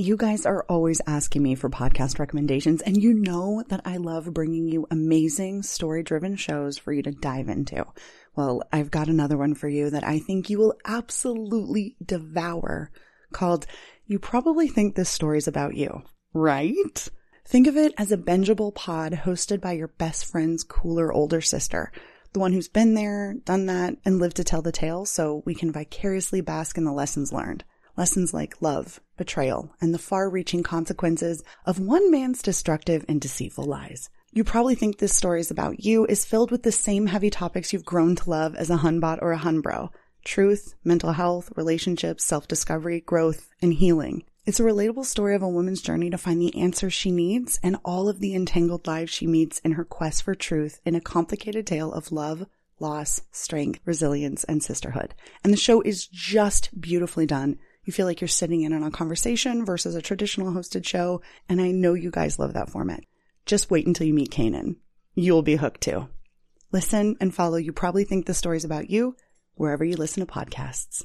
You guys are always asking me for podcast recommendations, and you know that I love bringing you amazing story driven shows for you to dive into. Well, I've got another one for you that I think you will absolutely devour called You Probably Think This Story's About You, right? Think of it as a bingeable pod hosted by your best friend's cooler older sister, the one who's been there, done that, and lived to tell the tale so we can vicariously bask in the lessons learned. Lessons like love, betrayal, and the far reaching consequences of one man's destructive and deceitful lies. You probably think this story is about you is filled with the same heavy topics you've grown to love as a hunbot or a hunbro. Truth, mental health, relationships, self-discovery, growth, and healing. It's a relatable story of a woman's journey to find the answers she needs and all of the entangled lives she meets in her quest for truth in a complicated tale of love, loss, strength, resilience, and sisterhood. And the show is just beautifully done. You feel like you're sitting in on a conversation versus a traditional hosted show, and I know you guys love that format. Just wait until you meet Kanan. You'll be hooked too. Listen and follow You Probably Think the Story's About You wherever you listen to podcasts.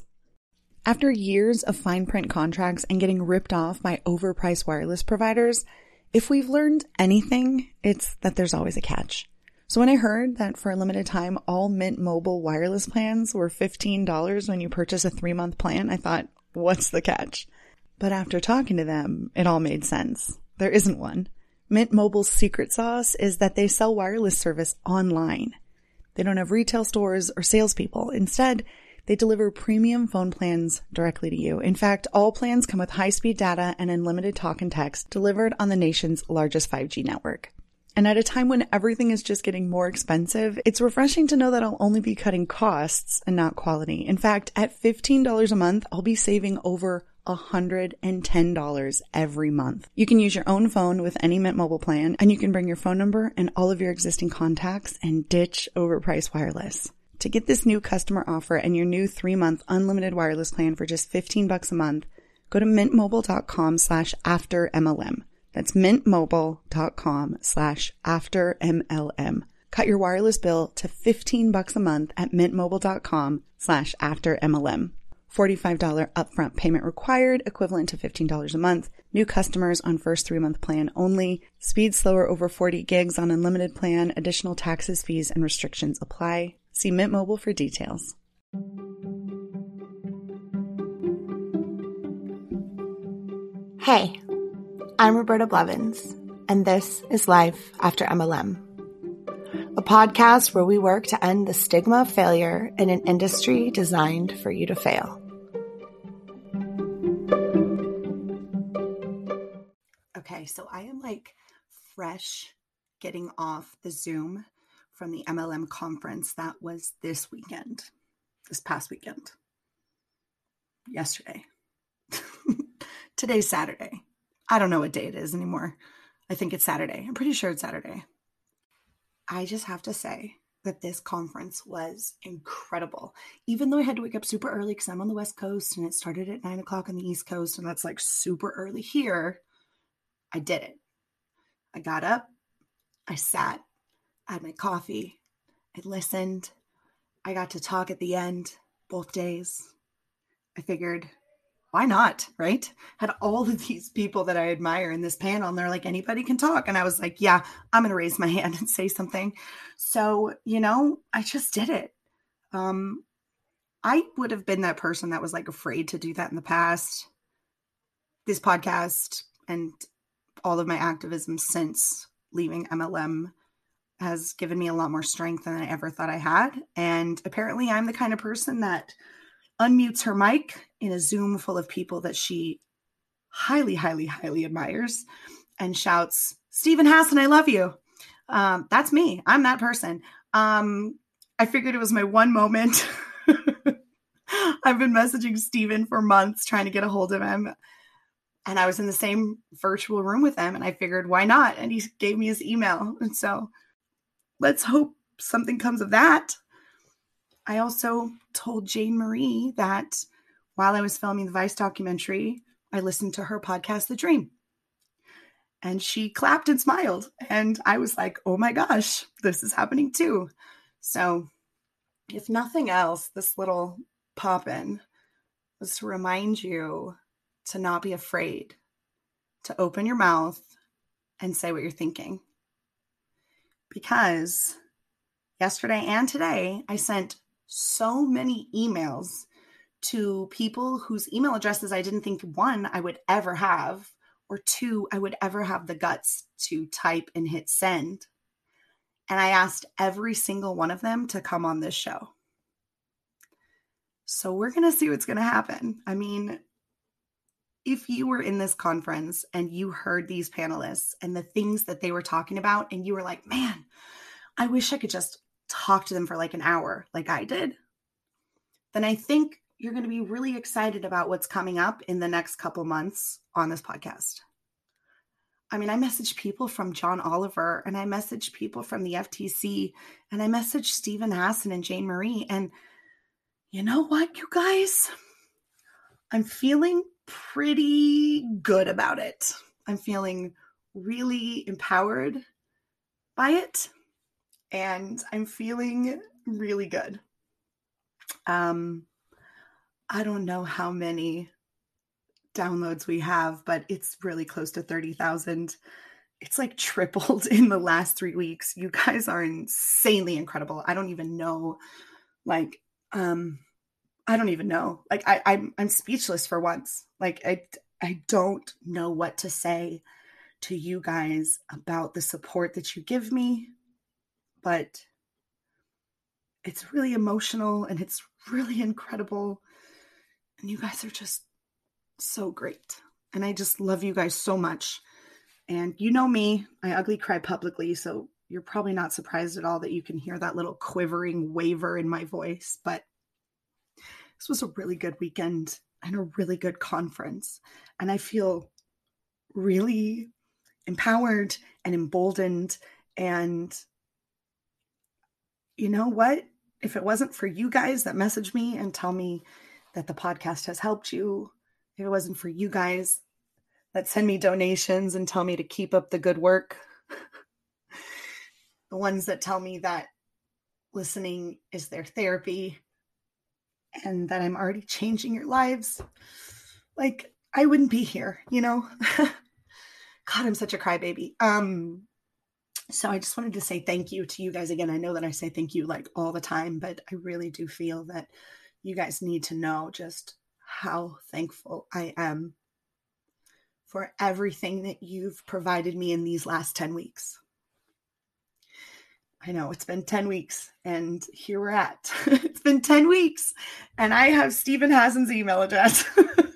After years of fine print contracts and getting ripped off by overpriced wireless providers, if we've learned anything, it's that there's always a catch. So when I heard that for a limited time, all Mint Mobile wireless plans were $15 when you purchase a three month plan, I thought, what's the catch? But after talking to them, it all made sense. There isn't one. Mint Mobile's secret sauce is that they sell wireless service online. They don't have retail stores or salespeople. Instead, they deliver premium phone plans directly to you. In fact, all plans come with high-speed data and unlimited talk and text delivered on the nation's largest 5G network. And at a time when everything is just getting more expensive, it's refreshing to know that I'll only be cutting costs and not quality. In fact, at $15 a month, I'll be saving over $110 every month. You can use your own phone with any Mint mobile plan, and you can bring your phone number and all of your existing contacts and ditch overpriced wireless. To get this new customer offer and your new three-month unlimited wireless plan for just 15 bucks a month, go to mintmobile.com slash after MLM. That's mintmobile.com slash after MLM. Cut your wireless bill to 15 bucks a month at mintmobile.com slash after MLM. $45 upfront payment required, equivalent to $15 a month. New customers on first three month plan only. Speed slower over 40 gigs on unlimited plan. Additional taxes, fees, and restrictions apply. See Mint Mobile for details. Hey, I'm Roberta Blevins, and this is Life After MLM, a podcast where we work to end the stigma of failure in an industry designed for you to fail. Okay, so I am like fresh getting off the Zoom from the MLM conference that was this weekend, this past weekend, yesterday. Today's Saturday. I don't know what day it is anymore. I think it's Saturday. I'm pretty sure it's Saturday. I just have to say that this conference was incredible. Even though I had to wake up super early because I'm on the West Coast and it started at nine o'clock on the East Coast, and that's like super early here, I did it. I got up, I sat, I had my coffee, I listened, I got to talk at the end both days. I figured why not? Right? Had all of these people that I admire in this panel, and they're like, anybody can talk. And I was like, yeah, I'm going to raise my hand and say something. So, you know, I just did it. Um, I would have been that person that was like afraid to do that in the past. This podcast and all of my activism since leaving MLM has given me a lot more strength than I ever thought I had. And apparently, I'm the kind of person that unmutes her mic in a Zoom full of people that she highly, highly, highly admires and shouts, Steven Hassan, I love you. Um, that's me. I'm that person. Um, I figured it was my one moment. I've been messaging Steven for months trying to get a hold of him. And I was in the same virtual room with him, and I figured, why not? And he gave me his email. And so let's hope something comes of that. I also told Jane Marie that while I was filming the Vice documentary, I listened to her podcast, The Dream. And she clapped and smiled. And I was like, oh my gosh, this is happening too. So, if nothing else, this little pop in was to remind you to not be afraid to open your mouth and say what you're thinking. Because yesterday and today, I sent so many emails to people whose email addresses I didn't think one, I would ever have, or two, I would ever have the guts to type and hit send. And I asked every single one of them to come on this show. So we're going to see what's going to happen. I mean, if you were in this conference and you heard these panelists and the things that they were talking about, and you were like, man, I wish I could just talk to them for like an hour, like I did, then I think you're going to be really excited about what's coming up in the next couple months on this podcast. I mean, I messaged people from John Oliver and I messaged people from the FTC and I messaged Steven Hassan and Jane Marie. And you know what, you guys? I'm feeling pretty good about it. I'm feeling really empowered by it. And I'm feeling really good. Um, I don't know how many downloads we have, but it's really close to 30,000. It's like tripled in the last three weeks. You guys are insanely incredible. I don't even know, like, um, I don't even know. Like, I, I'm I'm speechless for once. Like, I I don't know what to say to you guys about the support that you give me, but it's really emotional and it's really incredible. And you guys are just so great. And I just love you guys so much. And you know me, I ugly cry publicly. So you're probably not surprised at all that you can hear that little quivering waver in my voice. But this was a really good weekend and a really good conference. And I feel really empowered and emboldened. And you know what? If it wasn't for you guys that message me and tell me that the podcast has helped you, if it wasn't for you guys that send me donations and tell me to keep up the good work, the ones that tell me that listening is their therapy and that I'm already changing your lives, like I wouldn't be here, you know? God, I'm such a crybaby. Um, so I just wanted to say thank you to you guys again. I know that I say thank you like all the time, but I really do feel that you guys need to know just how thankful I am for everything that you've provided me in these last 10 weeks. I know it's been 10 weeks and here we're at. it's been 10 weeks and I have Steven Hassan's email address.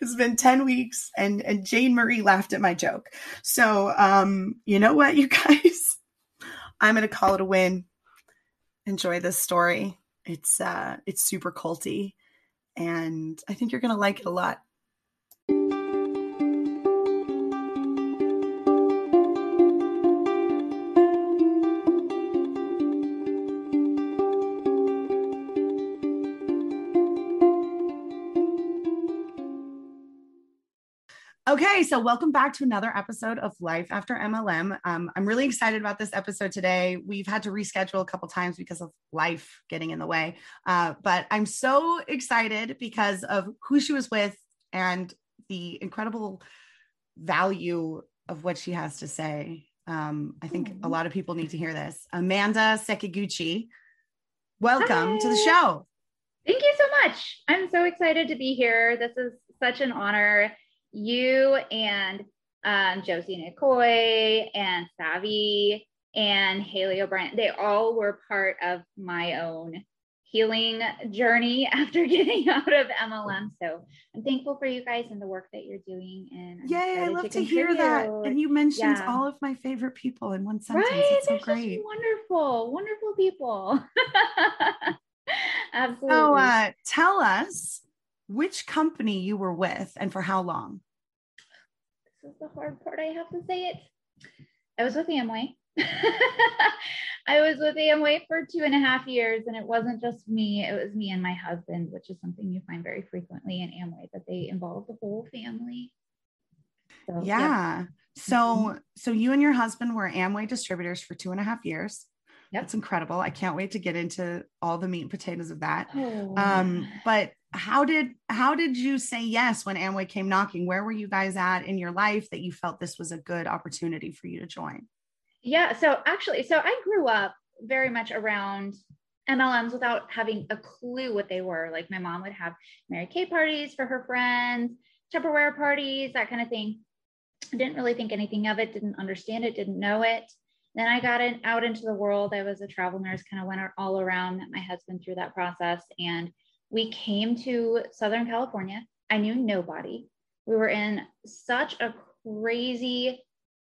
it's been 10 weeks and, and Jane Marie laughed at my joke. So, um, you know what, you guys? I'm going to call it a win. Enjoy this story. It's uh it's super culty and I think you're going to like it a lot. Okay, so welcome back to another episode of Life After MLM. Um, I'm really excited about this episode today. We've had to reschedule a couple times because of life getting in the way, uh, but I'm so excited because of who she was with and the incredible value of what she has to say. Um, I think a lot of people need to hear this. Amanda Sekiguchi, welcome Hi. to the show. Thank you so much. I'm so excited to be here. This is such an honor you and um, Josie Nicoy and Savvy and Haley O'Brien, they all were part of my own healing journey after getting out of MLM. So I'm thankful for you guys and the work that you're doing. And I'm yay, I love to, to hear that. And you mentioned yeah. all of my favorite people in one sentence. Right? It's so They're great. wonderful, wonderful people. Absolutely. So uh, tell us which company you were with and for how long. This is the hard part. I have to say it. I was with Amway. I was with Amway for two and a half years, and it wasn't just me, it was me and my husband, which is something you find very frequently in Amway, that they involve the whole family. So, yeah. yeah. So, mm-hmm. so you and your husband were Amway distributors for two and a half years. Yep. That's incredible. I can't wait to get into all the meat and potatoes of that. Oh. Um, but how did how did you say yes when Amway came knocking? Where were you guys at in your life that you felt this was a good opportunity for you to join? Yeah, so actually, so I grew up very much around MLMs without having a clue what they were. Like my mom would have Mary Kay parties for her friends, Tupperware parties, that kind of thing. I didn't really think anything of it, didn't understand it, didn't know it. Then I got in, out into the world. I was a travel nurse, kind of went all around, met my husband through that process. And we came to Southern California. I knew nobody. We were in such a crazy,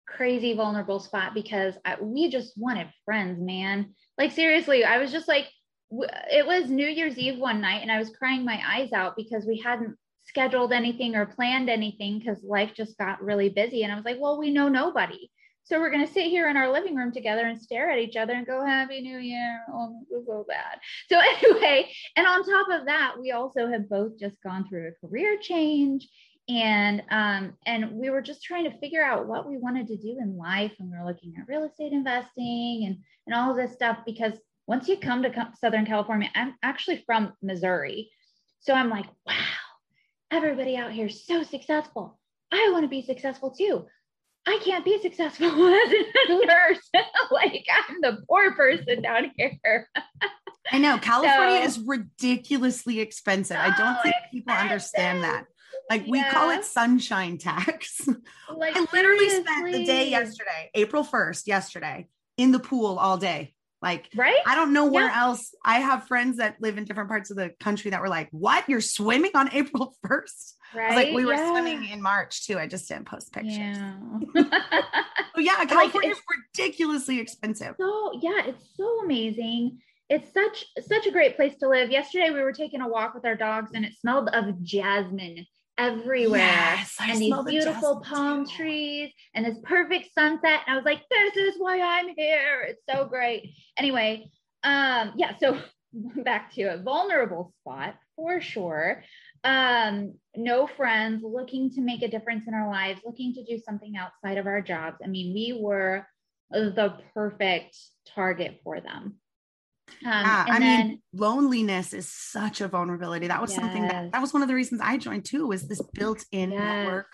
crazy vulnerable spot because I, we just wanted friends, man. Like, seriously, I was just like, it was New Year's Eve one night and I was crying my eyes out because we hadn't scheduled anything or planned anything because life just got really busy. And I was like, well, we know nobody. So we're going to sit here in our living room together and stare at each other and go, Happy New Year. Oh, so bad. So, anyway, and on top of that, we also have both just gone through a career change. And um, and we were just trying to figure out what we wanted to do in life. And we were looking at real estate investing and and all of this stuff because once you come to Southern California, I'm actually from Missouri. So I'm like, wow, everybody out here is so successful. I want to be successful too. I can't be successful as a nurse. like I'm the poor person down here. I know California so, is ridiculously expensive. I don't think people understand that. Like we call it sunshine tax. Like I literally seriously. spent the day yesterday, April 1st, yesterday, in the pool all day. Like, right? I don't know where yeah. else. I have friends that live in different parts of the country that were like, "What? You're swimming on April 1st?" Right? like, we were swimming in March too. I just didn't post pictures. Yeah. yeah, California is ridiculously expensive. So yeah, it's so amazing. It's such such a great place to live. Yesterday we were taking a walk with our dogs and it smelled of jasmine everywhere. Yes, and these beautiful palm too. trees and this perfect sunset. And i was like this is why i'm here. It's so great. Anyway um yeah so back to a vulnerable spot for sure. Um no friends looking to make a difference in our lives looking to do something outside of our jobs. I mean we were the perfect target for them um, yeah, I then, mean, loneliness is such a vulnerability. That was yes. something that that was one of the reasons I joined too. Was this built-in yes. network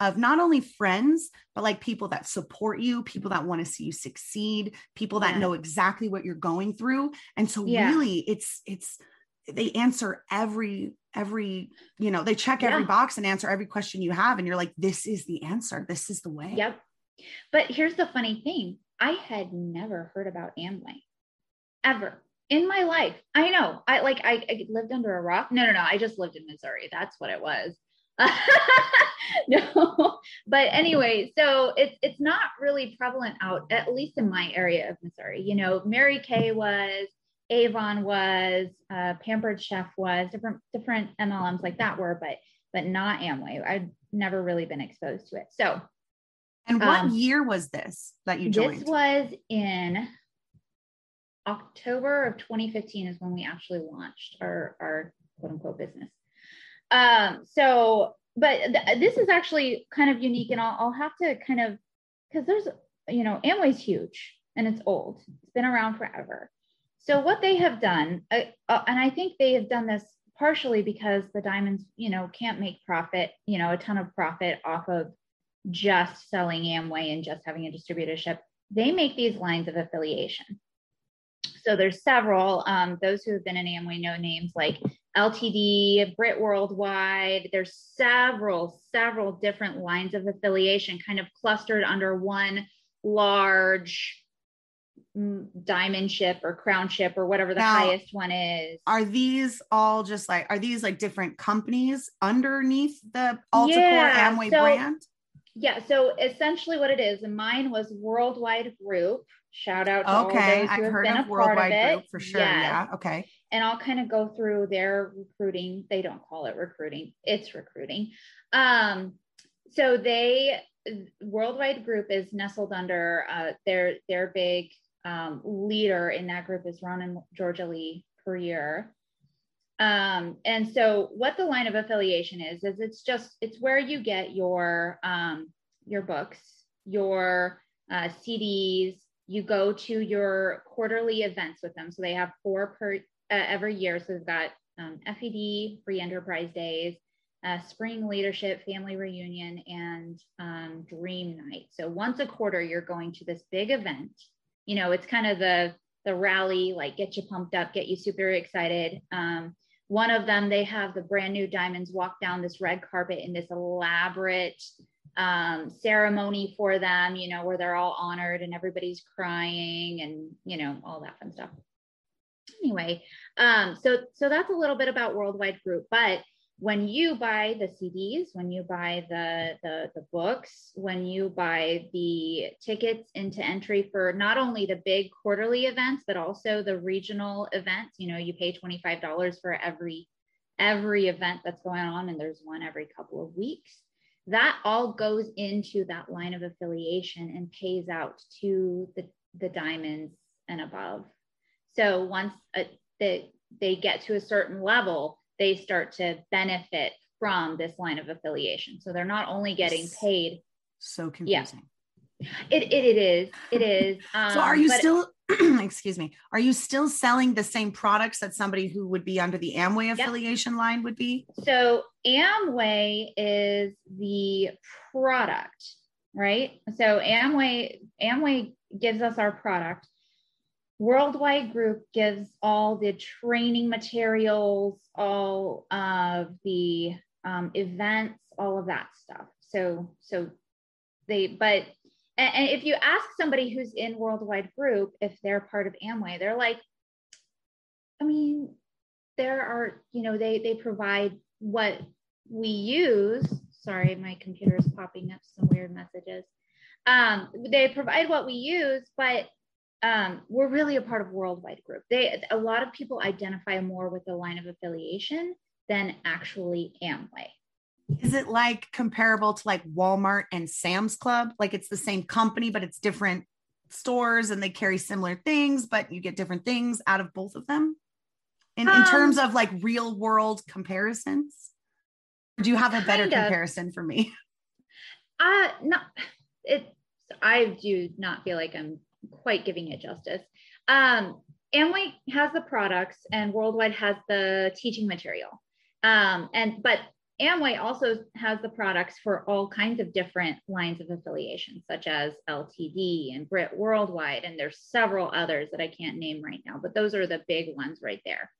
of not only friends, but like people that support you, people that want to see you succeed, people that know exactly what you're going through. And so, yeah. really, it's it's they answer every every you know they check every box and answer every question you have, and you're like, this is the answer. This is the way. Yep. But here's the funny thing: I had never heard about Amway ever in my life. I know. I like I, I, lived under a rock. No, no, no. I just lived in Missouri. That's what it was. no, but anyway, so it's it's not really prevalent out, at least in my area of Missouri. You know, Mary Kay was, Avon was, uh, Pampered Chef was, different different MLMs like that were, but but not Amway. I've never really been exposed to it. So, and what um, year was this that you joined? This was in October of 2015 is when we actually launched our, our quote unquote business. Um, so, but th- this is actually kind of unique, and I'll, I'll have to kind of because there's, you know, Amway's huge and it's old, it's been around forever. So, what they have done, uh, uh, and I think they have done this partially because the diamonds, you know, can't make profit, you know, a ton of profit off of just selling Amway and just having a distributorship. They make these lines of affiliation. So there's several. Um, those who have been in Amway know names like LTD, Britt Worldwide. There's several, several different lines of affiliation kind of clustered under one large mm, diamond ship or crown ship or whatever the now, highest one is. Are these all just like are these like different companies underneath the Alticor yeah, Amway so, brand? Yeah, so essentially what it is, and mine was Worldwide Group. Shout out to okay, I've heard of Worldwide of Group for sure. Yes. Yeah, okay. And I'll kind of go through their recruiting. They don't call it recruiting; it's recruiting. Um, so they Worldwide Group is nestled under uh, their their big um, leader in that group is Ron and Georgia Lee Puryear. Um, and so what the line of affiliation is, is it's just, it's where you get your, um, your books, your uh, CDs, you go to your quarterly events with them. So they have four per uh, every year. So they've got um, FED Free Enterprise Days, uh, Spring Leadership Family Reunion, and um, Dream Night. So once a quarter, you're going to this big event. You know, it's kind of the the rally, like get you pumped up, get you super excited. Um, one of them, they have the brand new diamonds walk down this red carpet in this elaborate um, ceremony for them, you know, where they're all honored and everybody's crying and, you know, all that fun stuff. Anyway, um, so so that's a little bit about Worldwide Group, but when you buy the CDs, when you buy the, the, the books, when you buy the tickets into entry for not only the big quarterly events, but also the regional events, you know, you pay $25 for every every event that's going on, and there's one every couple of weeks. That all goes into that line of affiliation and pays out to the, the diamonds and above. So once a, uh, the, they get to a certain level, they start to benefit from this line of affiliation. So they're not only getting paid. So confusing. Yeah. It, it, it is. It is. Um, so are you still, excuse me, are you still selling the same products that somebody who would be under the Amway affiliation yep. line would be? So Amway is the product, right? So Amway, Amway gives us our product Worldwide Group gives all the training materials, all of the um, events, all of that stuff. So, so they, but, and, and if you ask somebody who's in Worldwide Group if they're part of Amway, they're like, I mean, there are, you know, they they provide what we use. Sorry, my computer is popping up some weird messages. Um, they provide what we use, but um, we're really a part of worldwide group. They a lot of people identify more with the line of affiliation than actually Amway. Is it like comparable to like Walmart and Sam's Club? Like it's the same company, but it's different stores and they carry similar things, but you get different things out of both of them? In, um, in terms of like real world comparisons? Do you have a better comparison for me? Uh no, it I do not feel like I'm quite giving it justice. Um, Amway has the products and Worldwide has the teaching material. Um, and but Amway also has the products for all kinds of different lines of affiliation, such as LTD and Britt Worldwide, and there's several others that I can't name right now, but those are the big ones right there.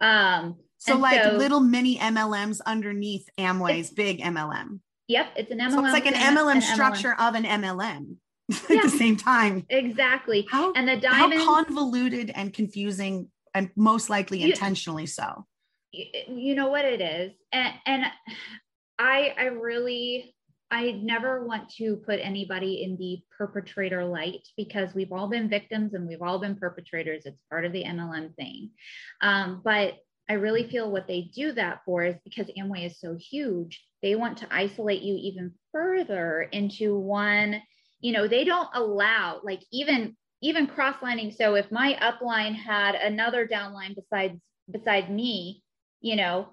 Um, so like so, little mini MLMs underneath Amway's big MLM. Yep, it's an MLM. So it's like an MLM an structure MLM. of an MLM. yeah, at the same time. Exactly. How, and the diamond how convoluted and confusing and most likely you, intentionally so. You know what it is. And and I I really I never want to put anybody in the perpetrator light because we've all been victims and we've all been perpetrators. It's part of the MLM thing. Um, but I really feel what they do that for is because Amway is so huge, they want to isolate you even further into one you know they don't allow like even even cross lining so if my upline had another downline besides beside me you know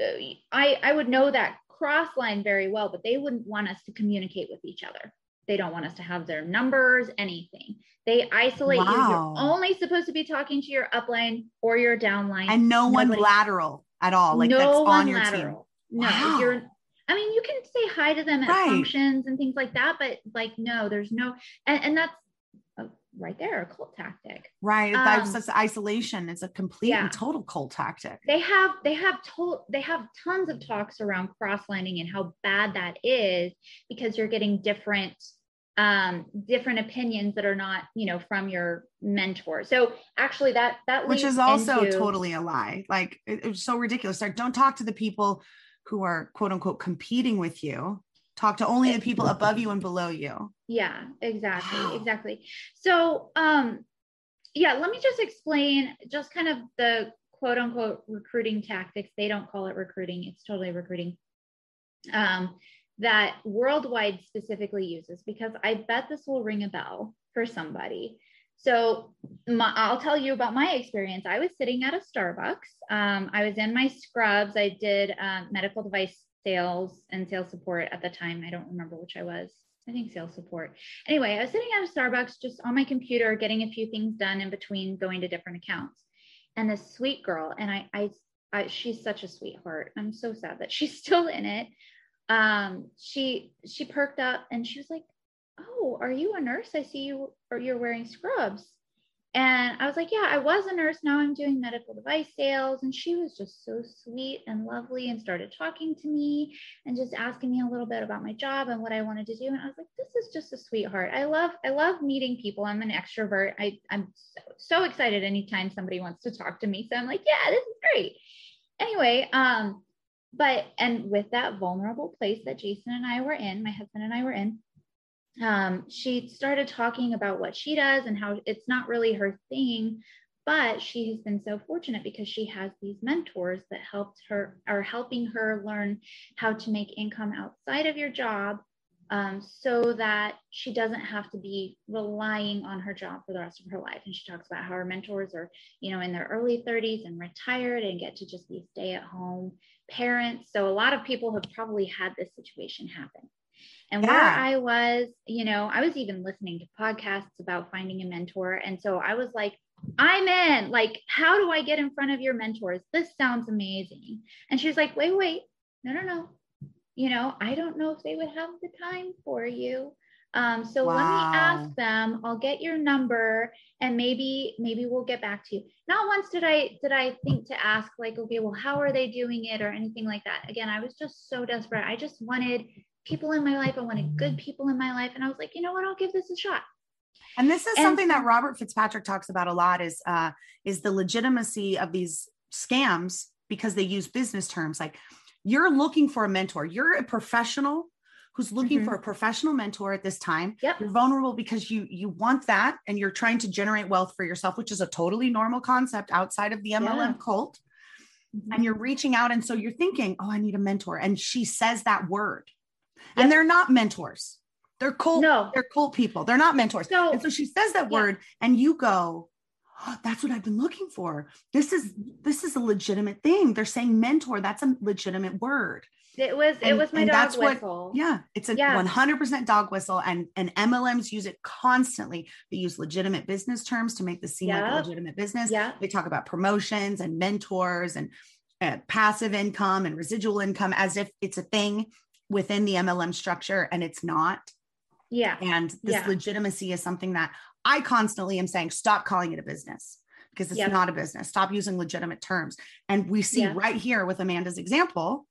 uh, i i would know that crossline very well but they wouldn't want us to communicate with each other they don't want us to have their numbers anything they isolate wow. you you're only supposed to be talking to your upline or your downline and no Nobody, one lateral at all like no that's on your lateral. team no wow. you're I mean, you can say hi to them at right. functions and things like that, but like, no, there's no, and, and that's right there, a cult tactic. Right. Um, that's, that's isolation. It's a complete yeah. and total cult tactic. They have, they have told, they have tons of talks around crosslining and how bad that is because you're getting different um, different opinions that are not, you know, from your mentor. So actually, that that which is also into, totally a lie. Like it, it's so ridiculous. Like, don't talk to the people who are quote unquote competing with you talk to only the people above you and below you yeah exactly wow. exactly so um yeah let me just explain just kind of the quote unquote recruiting tactics they don't call it recruiting it's totally recruiting um that worldwide specifically uses because i bet this will ring a bell for somebody so my, I'll tell you about my experience. I was sitting at a Starbucks. Um, I was in my scrubs. I did uh, medical device sales and sales support at the time. I don't remember which I was. I think sales support. Anyway, I was sitting at a Starbucks just on my computer, getting a few things done in between going to different accounts. And this sweet girl, and I, I I, she's such a sweetheart. I'm so sad that she's still in it. Um, she she perked up and she was like, "Oh, are you a nurse? I see you or you're wearing scrubs." And I was like, yeah, I was a nurse. Now I'm doing medical device sales. And she was just so sweet and lovely and started talking to me and just asking me a little bit about my job and what I wanted to do. And I was like, this is just a sweetheart. I love, I love meeting people. I'm an extrovert. I, I'm so, so excited anytime somebody wants to talk to me. So I'm like, yeah, this is great. Anyway, um, but and with that vulnerable place that Jason and I were in, my husband and I were in, um, she started talking about what she does and how it's not really her thing but she has been so fortunate because she has these mentors that helped her are helping her learn how to make income outside of your job um, so that she doesn't have to be relying on her job for the rest of her life. And she talks about how her mentors are you know in their early 30s and retired and get to just be stay at home parents. So a lot of people have probably had this situation happen and yeah. where I was, you know, I was even listening to podcasts about finding a mentor. And so I was like, I'm in. Like, how do I get in front of your mentors? This sounds amazing. And she's like, wait, wait, no, no, no. You know, I don't know if they would have the time for you. Um, so wow. let me ask them. I'll get your number and maybe, maybe we'll get back to you. Not once did I did I think to ask, like, okay, well, how are they doing it or anything like that. Again, I was just so desperate. I just wanted people in my life. I wanted good people in my life. And I was like, you know what? I'll give this a shot. And this is and something that Robert Fitzpatrick talks about a lot is uh, is the legitimacy of these scams because they use business terms. Like you're looking for a mentor. You're a professional who's looking mm-hmm. for a professional mentor at this time. Yep. You're vulnerable because you you want that and you're trying to generate wealth for yourself, which is a totally normal concept outside of the MLM yeah. cult. Mm-hmm. And you're reaching out and so you're thinking, "Oh, I need a mentor." And she says that word and they're not mentors. They're cult. No. They're cult people. They're not mentors. So, and so she says that yeah. word, and you go, oh, "That's what I've been looking for. This is this is a legitimate thing." They're saying mentor. That's a legitimate word. It was and, it was my dog whistle. What, yeah, it's a one hundred percent dog whistle, and and MLMs use it constantly. They use legitimate business terms to make this seem yep. like a legitimate business. Yeah, they talk about promotions and mentors and uh, passive income and residual income as if it's a thing within the MLM structure and it's not. Yeah. And this yeah. legitimacy is something that I constantly am saying stop calling it a business because it's yep. not a business. Stop using legitimate terms. And we see right here with Amanda's example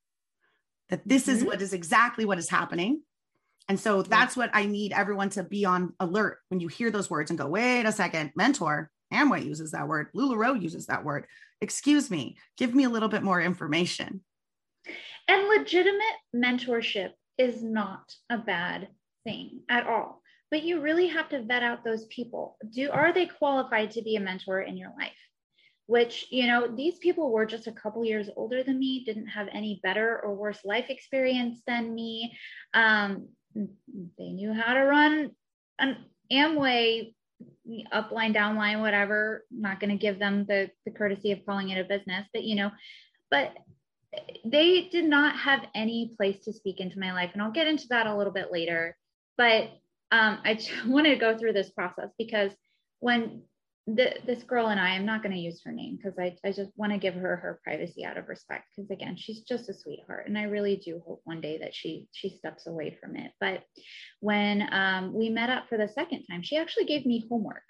that this mm-hmm. is what is exactly what is happening. And so that's what I need everyone to be on alert when you hear those words and go, wait a second, mentor, Amway uses that word, LuLaRoe uses that word. Excuse me, give me a little bit more information. And legitimate mentorship is not a bad thing at all. But you really have to vet out those people. Do are they qualified to be a mentor in your life? Which, you know, these people were just a couple years older than me, didn't have any better or worse life experience than me. Um, they knew how to run an Amway upline, downline, whatever. Not going to give them the, the courtesy of calling it a business, but you know, but they did not have any place to speak into my life. And I'll get into that a little bit later. But um, I wanted to go through this process because when this girl and I, I'm not going to use her name because I, I just want to give her her privacy out of respect. Because again, she's just a sweetheart, and I really do hope one day that she she steps away from it. But when um, we met up for the second time, she actually gave me homework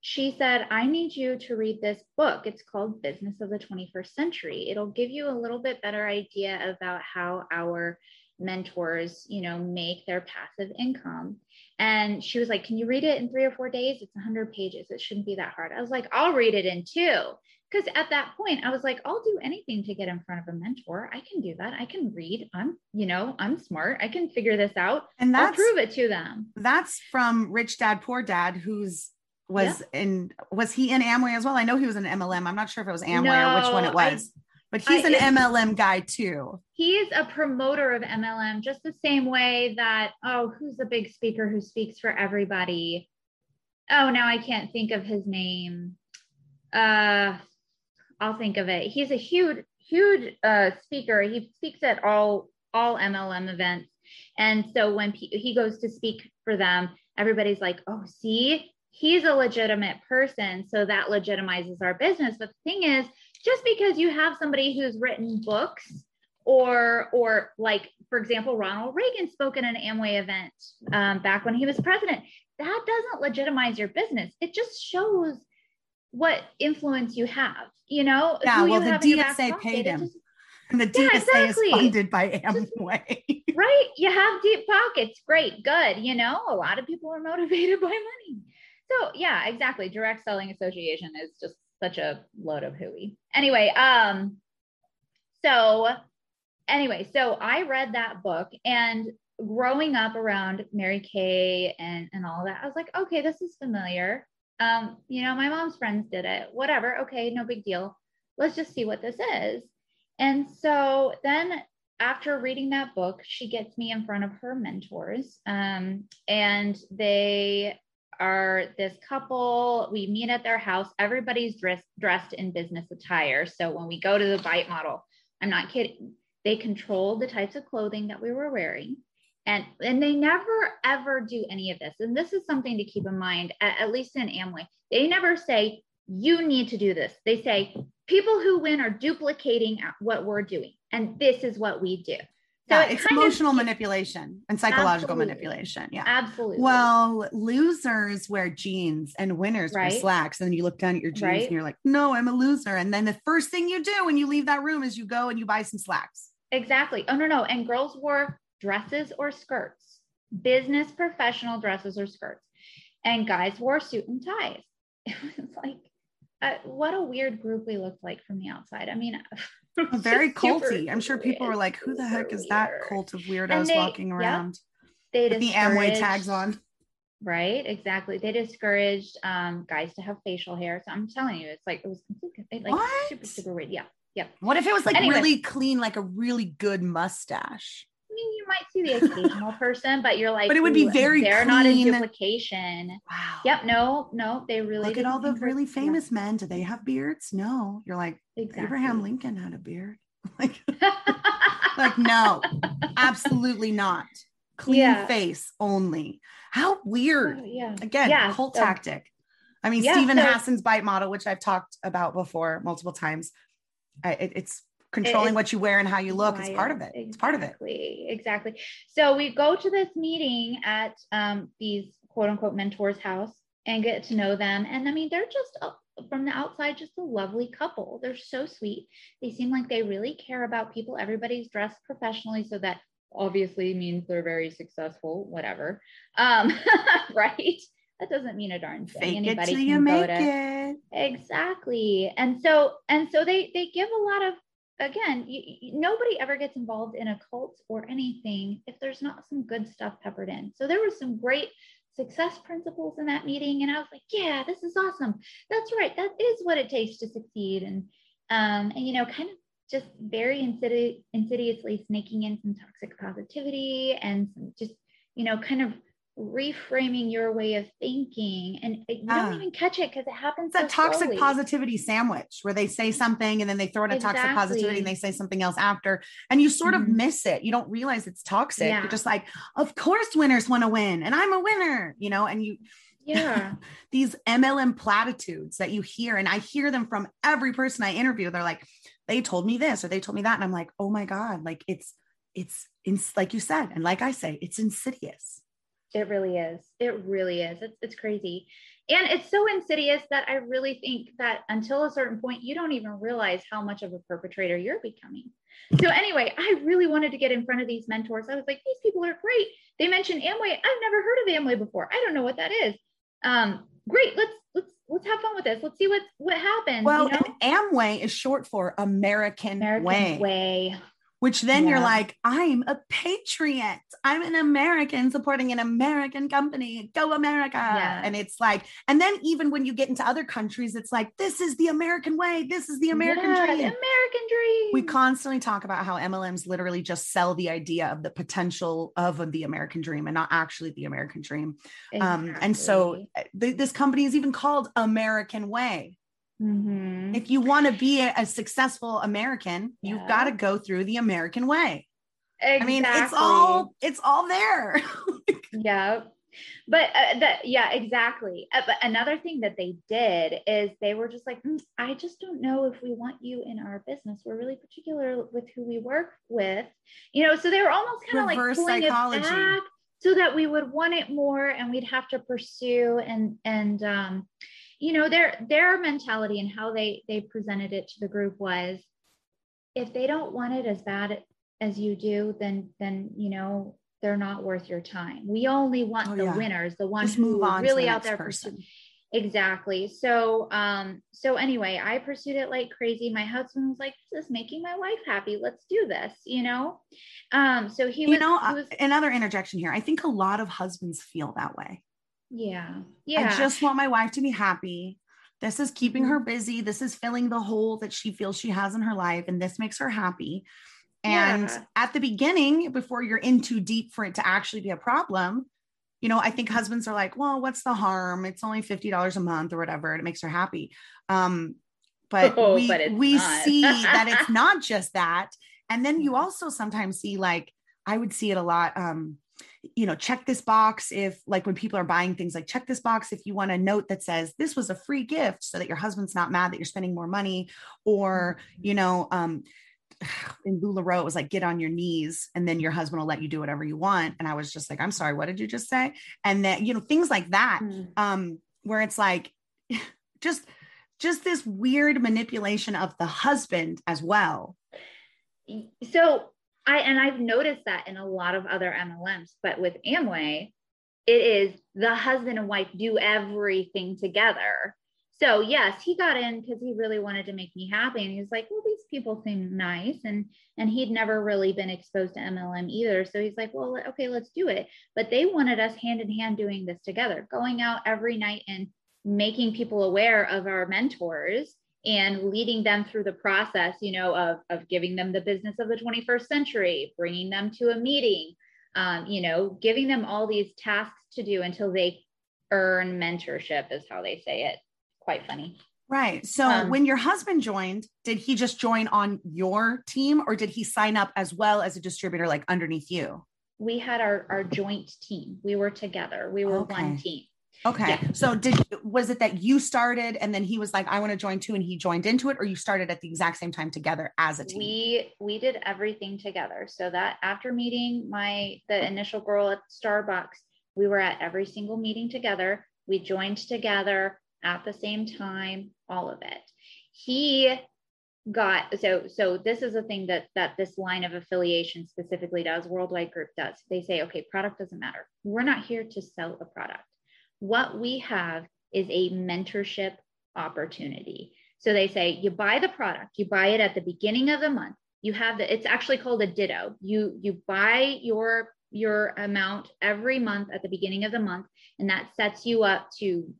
she said, I need you to read this book. It's called Business of the 21st Century. It'll give you a little bit better idea about how our mentors, you know, make their passive income. And she was like, Can you read it in three or four days? It's 100 pages. It shouldn't be that hard. I was like, I'll read it in two. Because at that point, I was like, I'll do anything to get in front of a mentor. I can do that. I can read. I'm, you know, I'm smart. I can figure this out. And that's, I'll prove it to them. That's from Rich Dad Poor Dad, who's was yeah. in was he in Amway as well? I know he was in MLM. I'm not sure if it was Amway no, or which one it was. I, but he's I, an MLM guy too. He's a promoter of MLM, just the same way that oh, who's the big speaker who speaks for everybody? Oh, now I can't think of his name. Uh, I'll think of it. He's a huge, huge uh, speaker. He speaks at all all MLM events, and so when he goes to speak for them, everybody's like, "Oh, see, he's a legitimate person so that legitimizes our business but the thing is just because you have somebody who's written books or or like for example ronald reagan spoke at an amway event um, back when he was president that doesn't legitimize your business it just shows what influence you have you know Yeah, well, the DSA paid him. just- And the Yeah, DSA exactly. is funded by Amway. right you have deep pockets great good you know a lot of people are motivated by money so yeah exactly. Direct selling association is just such a load of hooey. Anyway um so anyway so i read that book and growing up around mary kay and and all that i was like okay this is familiar. Um you know my mom's friends did it whatever. Okay no big deal. Let's just see what this is. And so then after reading that book, she gets me in front of her mentors. Um, and they are this couple. We meet at their house. Everybody's dressed dressed in business attire. So when we go to the bite model, I'm not kidding. They control the types of clothing that we were wearing. And, and they never ever do any of this. And this is something to keep in mind, at, at least in Amway. They never say, you need to do this. They say, people who win are duplicating what we're doing. And this is what we do. Yeah, it it's kind of- emotional manipulation and psychological Absolutely. manipulation. Yeah. Absolutely. Well, losers wear jeans and winners wear slacks. And then you look down at your jeans Right. and you're like, no, I'm a loser. And then the first thing you do when you leave that room is you go and you buy some slacks. exactly. Oh, no, no. And girls wore dresses or skirts, business professional dresses or skirts. And guys wore suit and ties. It was like, uh, what a weird group we looked like from the outside. I mean, Very culty. I'm sure people were like, who the heck is that cult of weirdos they- walking yep. around They with the Amway tags on? Right, exactly. They discouraged um, guys to have facial hair. So I'm telling you, it's like it was completely like What? super, super weird. Yeah, yeah. What if it was like Anyway. really clean, like a really good mustache? Mean, you might see the occasional person, but you're like, But it would be very They're not in clean." duplication. Wow. Yep. No, no, they really Look at all the really famous men. Do they have beards? No. You're like, exactly. Abraham Lincoln had a beard. like, like no, absolutely not. Clean Yeah. face only. How weird. Oh, yeah. Again, Yeah, cult so- tactic. I mean, Yeah, Steven so- Hassan's bite model, which I've talked about before multiple times. I, it, it's controlling it's what you wear and how you look. is part of it. wild. It's part of it. Exactly, exactly. So we go to this meeting at um, these quote unquote mentors' house and get to know them. And I mean, they're just uh, from the outside, just a lovely couple. They're so sweet. They seem like they really care about people. Everybody's dressed professionally, so that obviously means they're very successful. Whatever, um, right? That doesn't mean a darn thing. Fake it Anybody till you make to it. exactly and so and so they they give a lot of again you, nobody ever gets involved in a cult or anything if there's not some good stuff peppered in. So there was some great success principles in that meeting and i was like yeah this is awesome. That's right. That is what it takes to succeed. And um and you know kind of just very insidi- insidiously snaking in some toxic positivity and some just you know kind of reframing your way of thinking and you don't even catch it because it happens It's a toxic slowly. positivity sandwich where they say something and then they throw in a toxic positivity and they say something else after. And you sort of Mhm. miss it. You don't realize it's toxic. Yeah. You're just like, of course winners want to win. And I'm a winner, you know, and you yeah these MLM platitudes that you hear, and I hear them from every person I interview. They're like, they told me this or they told me that. And I'm like, oh my God, like it's it's it's like you said, and like I say, it's insidious. It really is. It really is. It's it's crazy. And it's so insidious that I really think that until a certain point, you don't even realize how much of a perpetrator you're becoming. So, anyway, I really wanted to get in front of these mentors. I was like, these people are great. They mentioned Amway. I've never heard of Amway before. I don't know what that is. Um, great. Let's let's let's have fun with this. Let's see what what happens. Well, you know? Amway is short for American, American Way. way. Which then you're like, I'm a patriot. I'm an American supporting an American company. Go America. Yeah. And it's like, and then even when you get into other countries, it's like, this is the American way. This is the American Yeah, the dream. American dream. we constantly talk about how MLMs literally just sell the idea of the potential of the American dream and not actually the American dream. Um, and so uh, th- this company is even called American Way. Mhm. If you want to be a, a successful American, you've got to go through the American way. I mean, it's all it's all there. yeah but uh, that yeah exactly uh, but another thing that they did is they were just like mm, i just don't know if we want you in our business we're really particular with who we work with you know so they were almost kind of like pulling psychology. it back so that we would want it more and we'd have to pursue and and um you know their their mentality and how they they presented it to the group was if they don't want it as bad as you do then then you know they're not worth your time. We only want oh, the yeah. winners, the ones who are really the out there pursuing. Exactly. So, um, so anyway, I pursued it like crazy. My husband was like, "This is making my wife happy. Let's do this." You know. Um, so he, you was, know, he was, another interjection here. I think a lot of husbands feel that way. Yeah. Yeah. I just want my wife to be happy. This is keeping mm-hmm. her busy. This is filling the hole that she feels she has in her life, and this makes her happy. And yeah. at the beginning, before you're in too deep for it to actually be a problem, you know, I think husbands are like, well, what's the harm? It's only $50 a month or whatever. And it makes her happy. Um, but oh, we, but we see that it's not just that. And then you also sometimes see like, I would see it a lot. Um, you know, check this box if like when people are buying things like check this box if you want a note that says this was a free gift so that your husband's not mad that you're spending more money or, mm-hmm. you know, um, in LuLaRoe, it was like, get on your knees and then your husband will let you do whatever you want. And I was just like, I'm sorry, what did you just say? And that, you know, things like that, mm. um, where it's like just, just this weird manipulation of the husband as well. So I, and I've noticed that in a lot of other MLMs, but with Amway, it is the husband and wife do everything together so yes, he got in because he really wanted to make me happy. And he was like, well, these people seem nice. And and he'd never really been exposed to MLM either. So he's like, well, okay, let's do it. But they wanted us hand in hand doing this together, going out every night and making people aware of our mentors and leading them through the process, you know, of, of giving them the business of the 21st century, bringing them to a meeting, um, you know, giving them all these tasks to do until they earn mentorship is how they say it quite funny. Right. So um, when your husband joined, did he just join on your team or did he sign up as well as a distributor like underneath you? We had our, our joint team. We were together. We were okay. one team. Okay. Yeah. So did was it that you started and then he was like, I want to join too, and he joined into it, or you started at the exact same time together as a team? We we did everything together. So that after meeting my the initial girl at Starbucks, we were at every single meeting together. We joined together at the same time, all of it. He got so so this is a thing that that this line of affiliation specifically does worldwide group does they say okay product doesn't matter we're not here to sell a product what we have is a mentorship opportunity so they say you buy the product you buy it at the beginning of the month you have the it's actually called a ditto you you buy your your amount every month at the beginning of the month and that sets you up to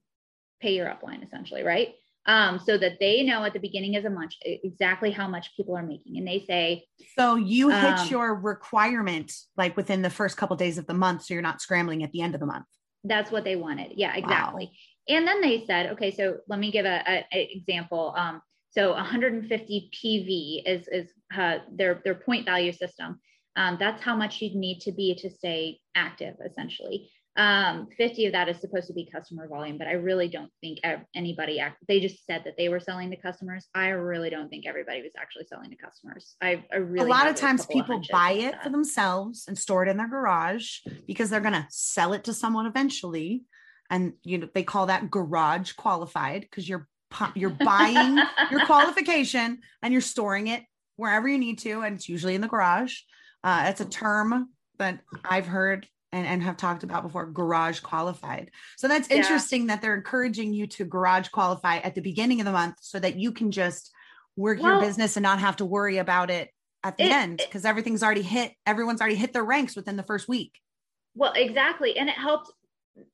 pay your upline essentially, right? Um, so that they know at the beginning of the month exactly how much people are making. And they say, so you hit um, your requirement like within the first couple of days of the month, so you're not scrambling at the end of the month. That's what they wanted. Yeah, exactly. Wow. And then they said, okay, so let me give a, a, a example. Um, so 150 PV is is uh, their their point value system. Um, that's how much you'd need to be to stay active, essentially. Um, 50 of that is supposed to be customer volume, but I really don't think anybody, they just said that they were selling to customers. I really don't think everybody was actually selling to customers. I, I really, a lot of times people buy it for themselves and store it in their garage because they're going to sell it to someone eventually. And, you know, they call that garage qualified because you're, you're buying your qualification and you're storing it wherever you need to. And it's usually in the garage. Uh, it's a term that I've heard and, and have talked about before garage qualified. So that's interesting yeah. that they're encouraging you to garage qualify at the beginning of the month so that you can just work well, your business and not have to worry about it at the it, end because everything's already hit everyone's already hit their ranks within the first week. Well, exactly. And it helps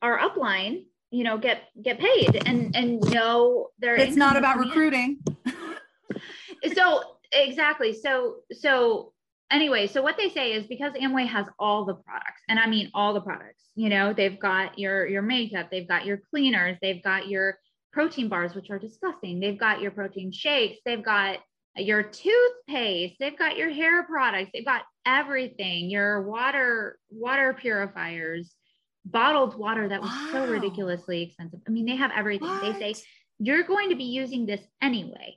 our upline, you know, get get paid and and know their It's not about recruiting. so exactly. So so anyway, so what they say is because Amway has all the products, and I mean all the products, you know, they've got your your makeup, they've got your cleaners, they've got your protein bars, which are disgusting. They've got your protein shakes, they've got your toothpaste, they've got your hair products, they've got everything, your water water purifiers, bottled water that was so ridiculously expensive. I mean, they have everything. They say you're going to be using this anyway.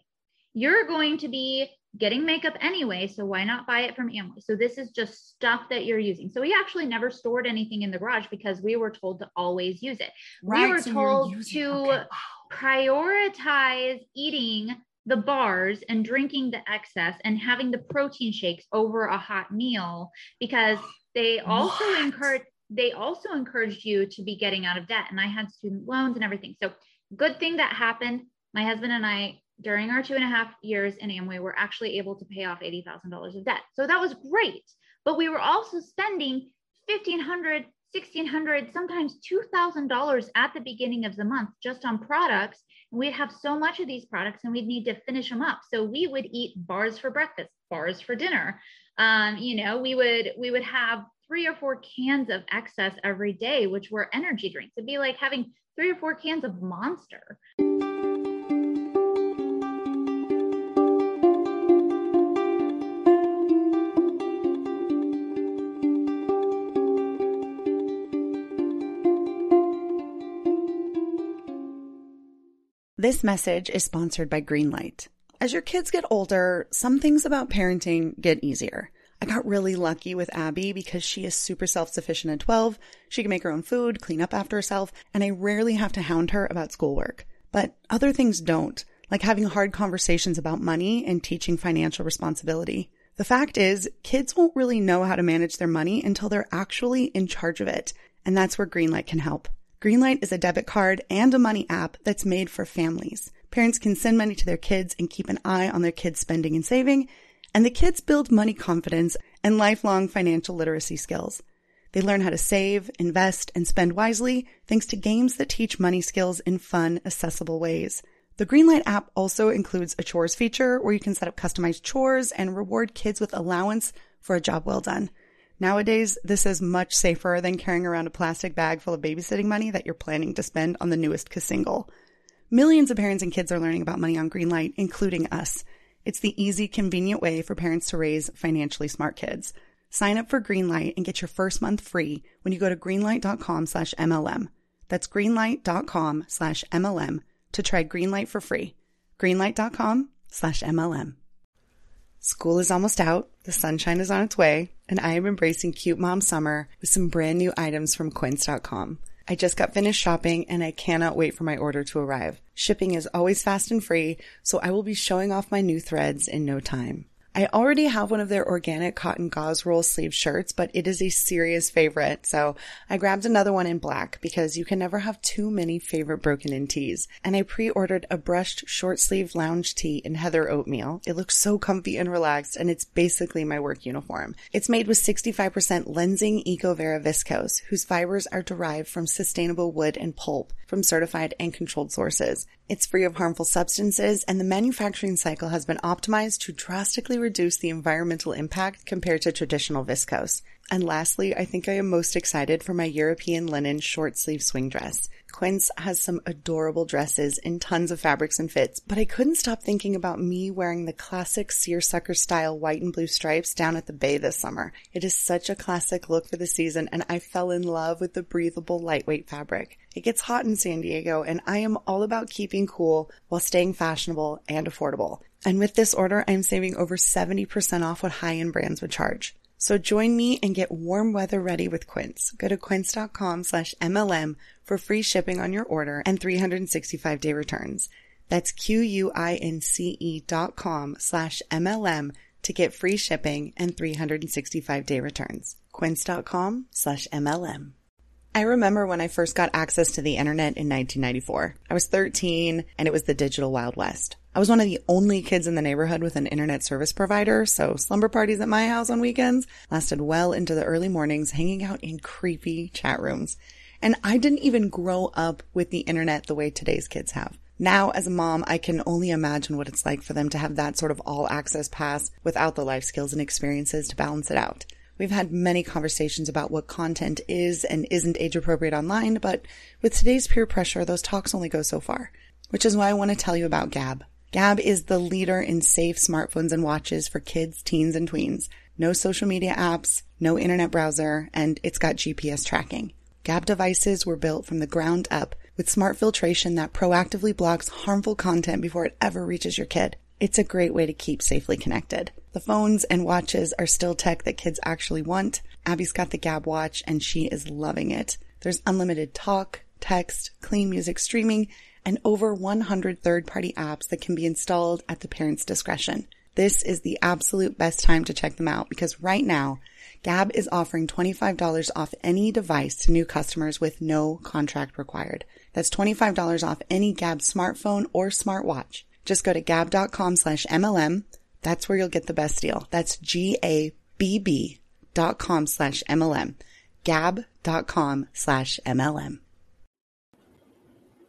You're going to be getting makeup anyway, so why not buy it from Amway? So this is just stuff that you're using. So we actually never stored anything in the garage because we were told to always use it. We were so told using- to okay, wow. prioritize eating the bars and drinking the XS and having the protein shakes over a hot meal because they also What? encourage they also encouraged you to be getting out of debt and i had student loans and everything so good thing that happened my husband and i during our two and a half years in amway we're actually able to pay off $80000 of debt. So that was great. But we were also spending 1500 1600 sometimes $2000 at the beginning of the month just on products. And we'd have so much of these products and we'd need to finish them up. So we would eat bars for breakfast bars for dinner. Um, you know we would we would have three or four cans of XS every day which were energy drinks. It'd be like having three or four cans of monster This message is sponsored by Greenlight. As your kids get older, some things about parenting get easier. I got really lucky with Abby because she is super self sufficient at 12. She can make her own food, clean up after herself, and I rarely have to hound her about schoolwork. But other things don't, like having hard conversations about money and teaching financial responsibility. The fact is, kids won't really know how to manage their money until they're actually in charge of it. And that's where Greenlight can help. Greenlight is a debit card and a money app that's made for families. Parents can send money to their kids and keep an eye on their kids' spending and saving, and the kids build money confidence and lifelong financial literacy skills. They learn how to save, invest, and spend wisely thanks to games that teach money skills in fun, accessible ways. The Greenlight app also includes a chores feature where you can set up customized chores and reward kids with allowance for a job well done. Nowadays, this is much safer than carrying around a plastic bag full of babysitting money that you're planning to spend on the newest Kasingle. Millions of parents and kids are learning about money on Greenlight, including us. It's the easy, convenient way for parents to raise financially smart kids. Sign up for Greenlight and get your first month free when you go to greenlight.com slash MLM. That's greenlight.com slash MLM to try Greenlight for free. Greenlight.com slash MLM. School is almost out, the sunshine is on its way, and I am embracing cute mom summer with some brand new items from quince.com. I just got finished shopping and I cannot wait for my order to arrive. Shipping is always fast and free, so I will be showing off my new threads in no time. I already have one of their organic cotton gauze roll sleeve shirts, but it is a serious favorite. So I grabbed another one in black because you can never have too many favorite broken in tees. And I pre-ordered a brushed short sleeve lounge tee in heather oatmeal. It looks so comfy and relaxed and it's basically my work uniform. It's made with 65% Lenzing EcoVero viscose, whose fibers are derived from sustainable wood and pulp from certified and controlled sources. It's free of harmful substances and the manufacturing cycle has been optimized to drastically reduce the environmental impact compared to traditional viscose. And lastly, I think I am most excited for my European linen short sleeve swing dress. Quince has some adorable dresses in tons of fabrics and fits, but I couldn't stop thinking about me wearing the classic seersucker style white and blue stripes down at the bay this summer. It is such a classic look for the season and I fell in love with the breathable lightweight fabric. It gets hot in San Diego and I am all about keeping cool while staying fashionable and affordable. And with this order, I'm saving over 70% off what high-end brands would charge. So join me and get warm weather ready with Quince. Go to quince.com slash MLM for free shipping on your order and 365 day returns. That's Q-U-I-N-C-E dot com slash MLM to get free shipping and 365 day returns. Quince.com slash MLM. I remember when I first got access to the internet in 1994. I was 13 and it was the digital Wild West. I was one of the only kids in the neighborhood with an internet service provider, so slumber parties at my house on weekends lasted well into the early mornings hanging out in creepy chat rooms. And I didn't even grow up with the internet the way today's kids have. Now, as a mom, I can only imagine what it's like for them to have that sort of all access pass without the life skills and experiences to balance it out. We've had many conversations about what content is and isn't age appropriate online, but with today's peer pressure, those talks only go so far. Which is why I want to tell you about Gabb. Gabb is the leader in safe smartphones and watches for kids, teens, and tweens. No social media apps, no internet browser, and it's got GPS tracking. Gabb devices were built from the ground up with smart filtration that proactively blocks harmful content before it ever reaches your kid. It's a great way to keep safely connected. The phones and watches are still tech that kids actually want. Abby's got the Gabb watch and she is loving it. There's unlimited talk, text, clean music streaming, and over 100 third party apps that can be installed at the parent's discretion. This is the absolute best time to check them out because right now, Gabb is offering $25 off any device to new customers with no contract required. That's $25 off any Gabb smartphone or smartwatch. Just go to gabb.com slash MLM. That's where you'll get the best deal. That's G-A-B-B dot com slash MLM. Gabb.com slash MLM.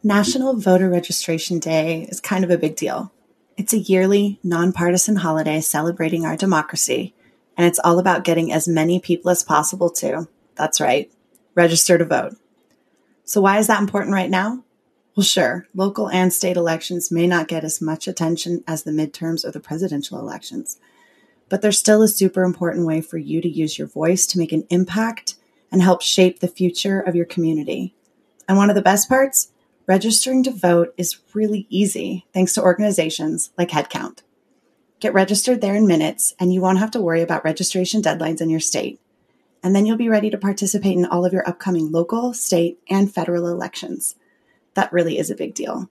National Voter Registration Day is kind of a big deal. It's a yearly, nonpartisan holiday celebrating our democracy, and it's all about getting as many people as possible to, that's right, register to vote. So, why is that important right now? Well, sure, local and state elections may not get as much attention as the midterms or the presidential elections, but they're still a super important way for you to use your voice to make an impact and help shape the future of your community. And one of the best parts? Registering to vote is really easy thanks to organizations like Headcount. Get registered there in minutes, and you won't have to worry about registration deadlines in your state. And then you'll be ready to participate in all of your upcoming local, state, and federal elections. That really is a big deal.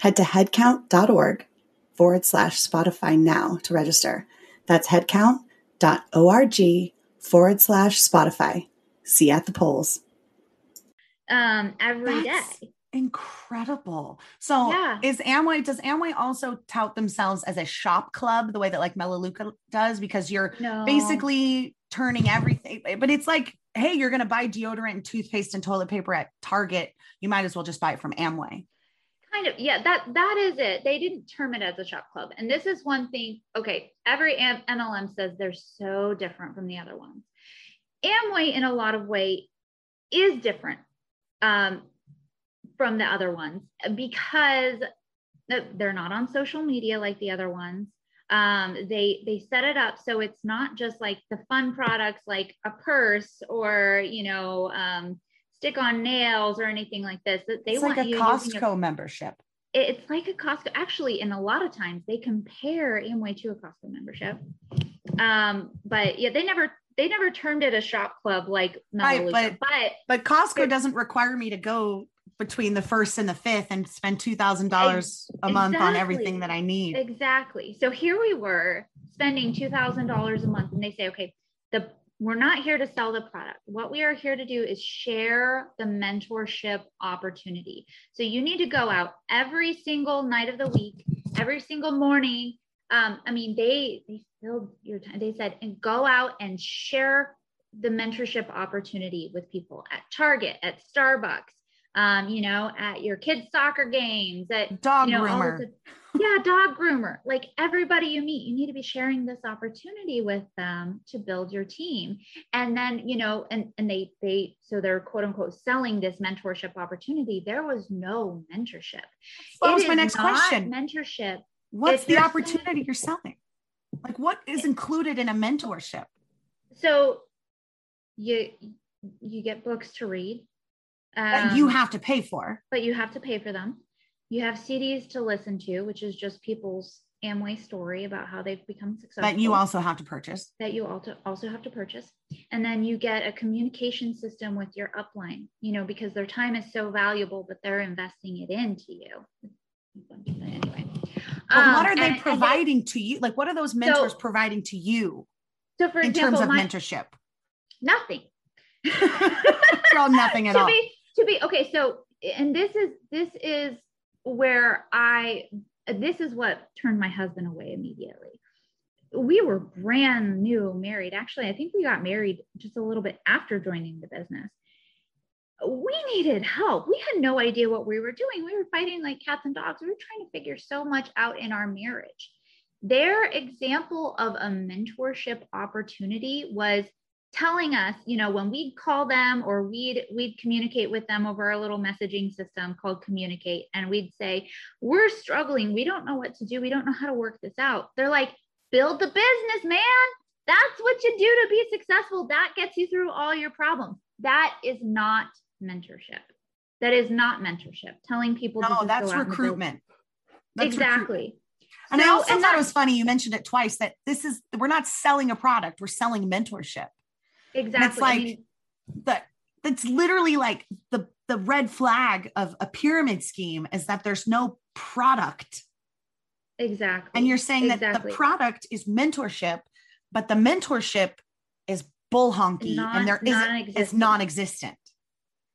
Head to headcount.org forward slash Spotify now to register. That's headcount.org forward slash Spotify. See you at the polls. Um, every That's day. incredible. So Yeah. is Amway, does Amway also tout themselves as a shop club the way that like Melaleuca does? Because you're No. basically turning everything, but it's like, hey, you're going to buy deodorant and toothpaste and toilet paper at Target. You might as well just buy it from Amway. kind of yeah that that is it. They didn't term it as a shop club. And this is one thing okay every mlm says they're so different from the other ones. Amway in a lot of way is different um, from the other ones because they're not on social media like the other ones. Um, they they set it up so it's not just like the fun products like a purse or you know um, stick on nails or anything like this that they it's want like a you using a Costco membership. it's like a Costco. Actually, in a lot of times they compare Amway to a Costco membership. Um, but yeah, they never they never termed it a shop club like Right, but- but But Costco doesn't require me to go between the first and the fifth and spend two thousand dollars a month on everything that I need. Exactly. So here we were spending two thousand dollars a month, and they say, okay, the we're not here to sell the product. What we are here to do is share the mentorship opportunity. So you need to go out every single night of the week, every single morning. Um, I mean, they they filled your time. They said, and go out and share the mentorship opportunity with people at Target, at Starbucks, um, you know, at your kids' soccer games, at Dog you know, groomer. yeah, dog groomer. Like everybody you meet, you need to be sharing this opportunity with them to build your team. And then, you know, and and they they so they're quote unquote selling this mentorship opportunity. There was no mentorship. That It was my next question. Mentorship. What's the opportunity you're selling? Like what is included in a mentorship? So you you get books to read. That you Um, have to pay for. but you have to pay for them. You have CDs to listen to, which is just people's Amway story about how they've become successful. That you also have to purchase. that you also also have to purchase and then you get a communication system with your upline you know because their time is so valuable but they're investing it into you anyway But Um, what are and- they and providing to you? Like what are those mentors So- providing to you so for in example terms of my, mentorship? nothing Girl, nothing at all. be to be okay so and this is this is where i this is what turned my husband away immediately. We were brand new married. Actually i think we got married just a little bit after joining the business. We needed help. We had no idea what we were doing. We were fighting like cats and dogs. We were trying to figure so much out in our marriage. Their example of a mentorship opportunity was telling us, you know, when we'd call them or we'd we'd communicate with them over a little messaging system called Communicate, and we'd say, "We're struggling. We don't know what to do. We don't know how to work this out." They're like, "Build the business, man. That's what you do to be successful. That gets you through all your problems." That is not mentorship. That is not mentorship. Telling people no, that's recruitment. That's exactly. And so, I also and thought it was funny you mentioned it twice that this is we're not selling a product, we're selling mentorship. Exactly. And it's like I mean, that that's literally like the the red flag of a pyramid scheme is that there's no product. Exactly. And you're saying exactly. that the product is mentorship, but the mentorship is bull honky non, and there is is non-existent.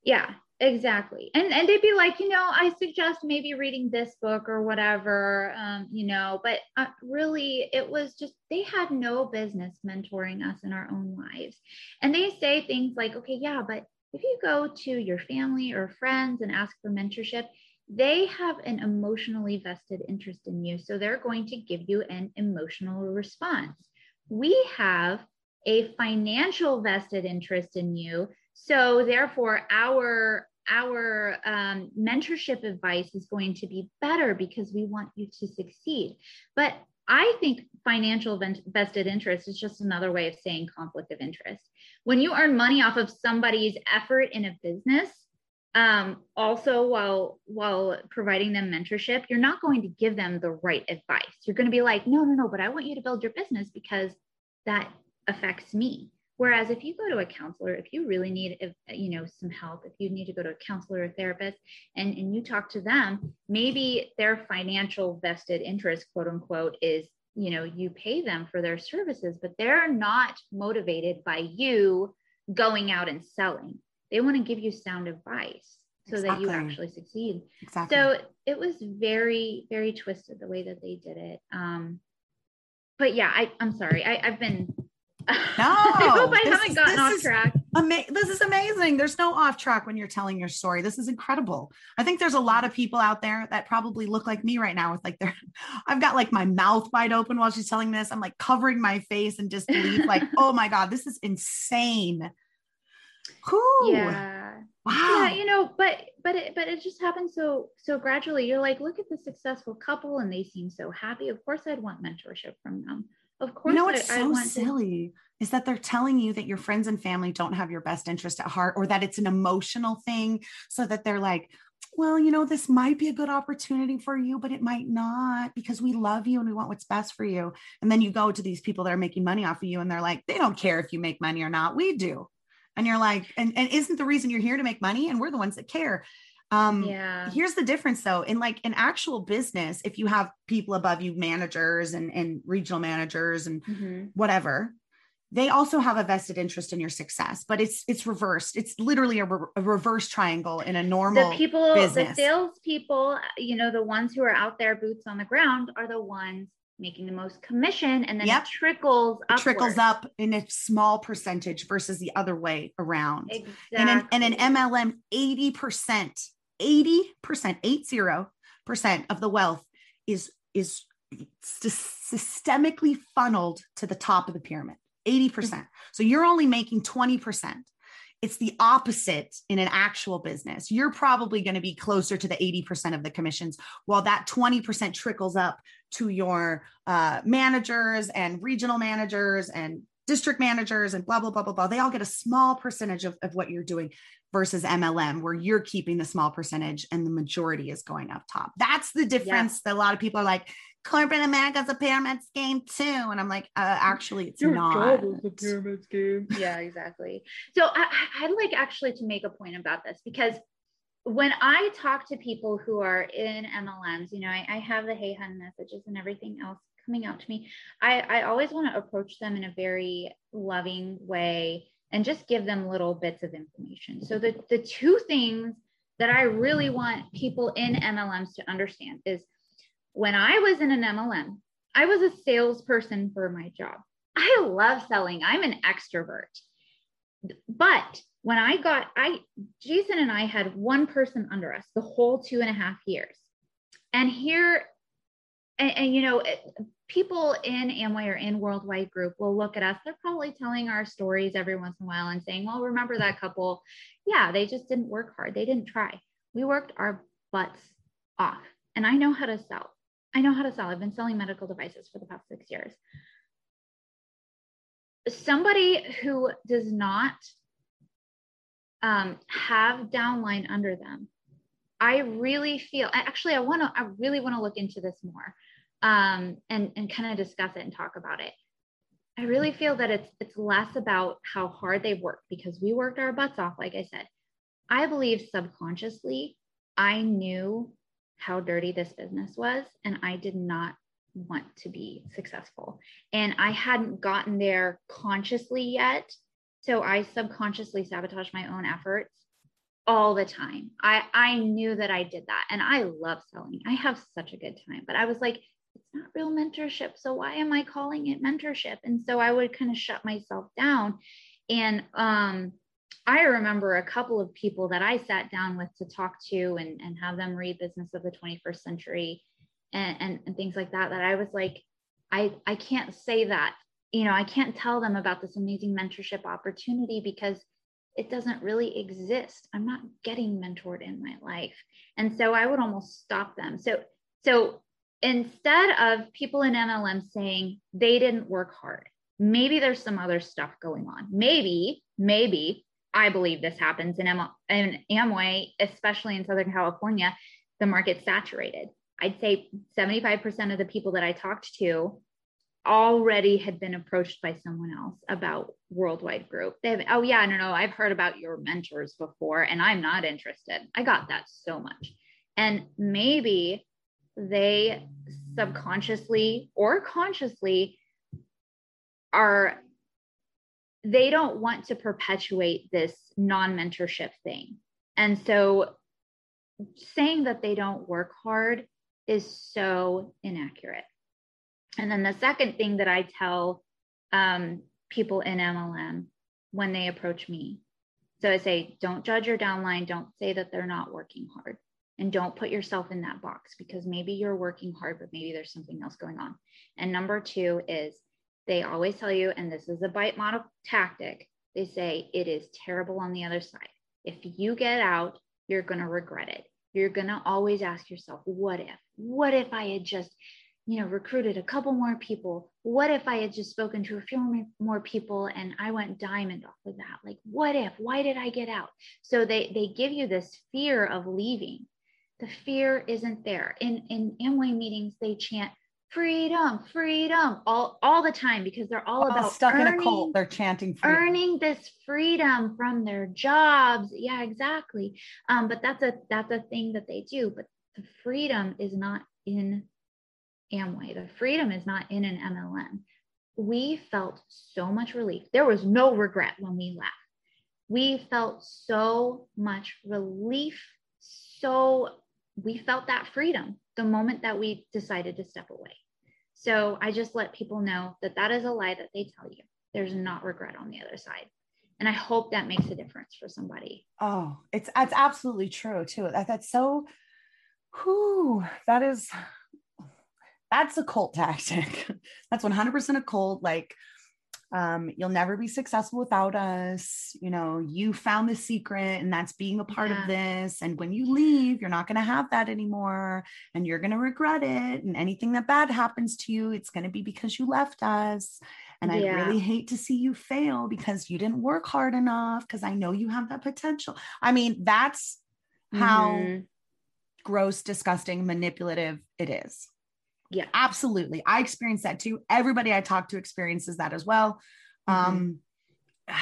Yeah, exactly. And and they'd be like you know i suggest maybe reading this book or whatever um, you know but uh, really it was just they had no business mentoring us in our own lives. And they say things like okay yeah but if you go to your family or friends and ask for mentorship they have an emotionally vested interest in you so they're going to give you an emotional response. We have a financial vested interest in you so therefore our our um, mentorship advice is going to be better because we want you to succeed. But I think financial vested interest is just another way of saying conflict of interest. When you earn money off of somebody's effort in a business, um, also while while providing them mentorship, you're not going to give them the right advice. You're going to be like, no, no, no, but I want you to build your business because that affects me. Whereas if you go to a counselor, if you really need, you know, some help, if you need to go to a counselor or therapist and, and you talk to them, maybe their financial vested interest, quote unquote, is, you know, you pay them for their services, but they're not motivated by you going out and selling. They want to give you sound advice so exactly. that you actually succeed. Exactly. So it was very, very twisted the way that they did it. Um, but yeah, I, I'm sorry. I, I've been no, I hope I haven't gotten off track. Ama- this is amazing. There's no off track when you're telling your story. This is incredible. I think there's a lot of people out there that probably look like me right now with like their, I've got like my mouth wide open while she's telling this. I'm like covering my face and disbelief, like, oh my God, this is insane. Whew. Yeah. Wow. Yeah, you know, but but it but it just happened so so gradually. You're like, look at the successful couple and they seem so happy. Of course I'd want mentorship from them. Of course. You know what's I, so I silly to... is that they're telling you that your friends and family don't have your best interest at heart or that it's an emotional thing. So that they're like, well, you know, this might be a good opportunity for you, but it might not because we love you and we want what's best for you. And then you go to these people that are making money off of you and they're like, they don't care if you make money or not. We do. And you're like, and, and isn't the reason you're here to make money? And we're the ones that care. Um, yeah. Here's the difference though. In like an actual business, if you have people above you, managers and, and regional managers and mm-hmm. whatever, they also have a vested interest in your success, but it's it's reversed. It's literally a, re- a reverse triangle in a normal the people, business. the salespeople, you know, the ones who are out there, boots on the ground, are the ones making the most commission, and then yep. it trickles it trickles up in a small percentage versus the other way around. Exactly. And an, and an MLM, eighty percent 80%, 80% of the wealth is, is systemically funneled to the top of the pyramid. 80%. Mm-hmm. So you're only making 20%. It's the opposite in an actual business. You're probably going to be closer to the 80% of the commissions, while that 20% trickles up to your uh, managers and regional managers and district managers and blah, blah, blah, blah, blah. They all get a small percentage of, of what you're doing versus MLM, where you're keeping the small percentage and the majority is going up top. That's the difference yeah. that a lot of people are like, corporate America's a pyramid scheme too. And I'm like, uh, actually, it's Your not. a pyramid scheme. Yeah, exactly. So I, I'd like actually to make a point about this because when I talk to people who are in MLMs, you know, I, I have the hey hun messages and everything else coming out to me. I, I always want to approach them in a very loving way and just give them little bits of information. So the, the two things that I really want people in MLMs to understand is when I was in an MLM, I was a salesperson for my job. I love selling. I'm an extrovert. But when I got, I, Jason and I had one person under us the whole two and a half years. And here, and, and you know, people in Amway or in Worldwide Group will look at us. They're probably telling our stories every once in a while and saying, well, remember that couple? Yeah, they just didn't work hard. They didn't try. We worked our butts off. And I know how to sell. I know how to sell. I've been selling medical devices for the past six years. Somebody who does not um, have downline under them, I really feel actually I want to I really want to look into this more um, and and kind of discuss it and talk about it. I really feel that it's it's less about how hard they work because we worked our butts off, like I said. I believe subconsciously I knew how dirty this business was, and I did not want to be successful. And I hadn't gotten there consciously yet. So I subconsciously sabotaged my own efforts all the time. I I knew that I did that and I love selling. I have such a good time, but I was like it's not real mentorship, so why am I calling it mentorship? And so I would kind of shut myself down and um I remember a couple of people that I sat down with to talk to and, and have them read Business of the 21st Century and, and, and things like that, that I was like, I, I can't say that, you know, I can't tell them about this amazing mentorship opportunity because it doesn't really exist. I'm not getting mentored in my life. And so I would almost stop them. So, so instead of people in MLM saying they didn't work hard, maybe there's some other stuff going on. Maybe, maybe I believe this happens in, in Amway, especially in Southern California, the market's saturated. I'd say 75% of the people that I talked to already had been approached by someone else about worldwide group. They have, oh yeah, no, no, I've heard about your mentors before and I'm not interested. I got that so much. And maybe they subconsciously or consciously are they don't want to perpetuate this non-mentorship thing. And so saying that they don't work hard is so inaccurate. And then the second thing that I tell um, people in MLM when they approach me. So I say, don't judge your downline. Don't say that they're not working hard. And don't put yourself in that box because maybe you're working hard, but maybe there's something else going on. And number two is they always tell you, and this is a bite model tactic, they say it is terrible on the other side. If you get out, you're going to regret it. You're going to always ask yourself, what if? What if I had just, you know, recruited a couple more people? What if I had just spoken to a few more people and I went diamond off of that? Like, what if? Why did I get out? So they they give you this fear of leaving. The fear isn't there. In in Amway meetings, they chant freedom, freedom all, all the time because they're all, all about stuck earning, in a cult. They're chanting freedom. earning this freedom from their jobs. Yeah, exactly. Um, but that's a that's a thing that they do. But the freedom is not in Amway. The freedom is not in an MLM. We felt so much relief. There was no regret when we left. We felt so much relief. So we felt that freedom the moment that we decided to step away. So I just let people know that that is a lie that they tell you. There's not regret on the other side. And I hope that makes a difference for somebody. Oh, it's that's absolutely true too. That, that's so who that is that's a cult tactic. That's 100% a cult. Like um, you'll never be successful without us. You know, you found the secret, and that's being a part yeah. of this. And when you leave, you're not going to have that anymore, and you're going to regret it. And anything that bad happens to you, it's going to be because you left us. And yeah. I really hate to see you fail because you didn't work hard enough, because I know you have that potential. I mean, that's how mm-hmm. gross, disgusting, manipulative it is. Yeah, absolutely. I experienced that too. Everybody I talk to experiences that as well. Mm-hmm. Um,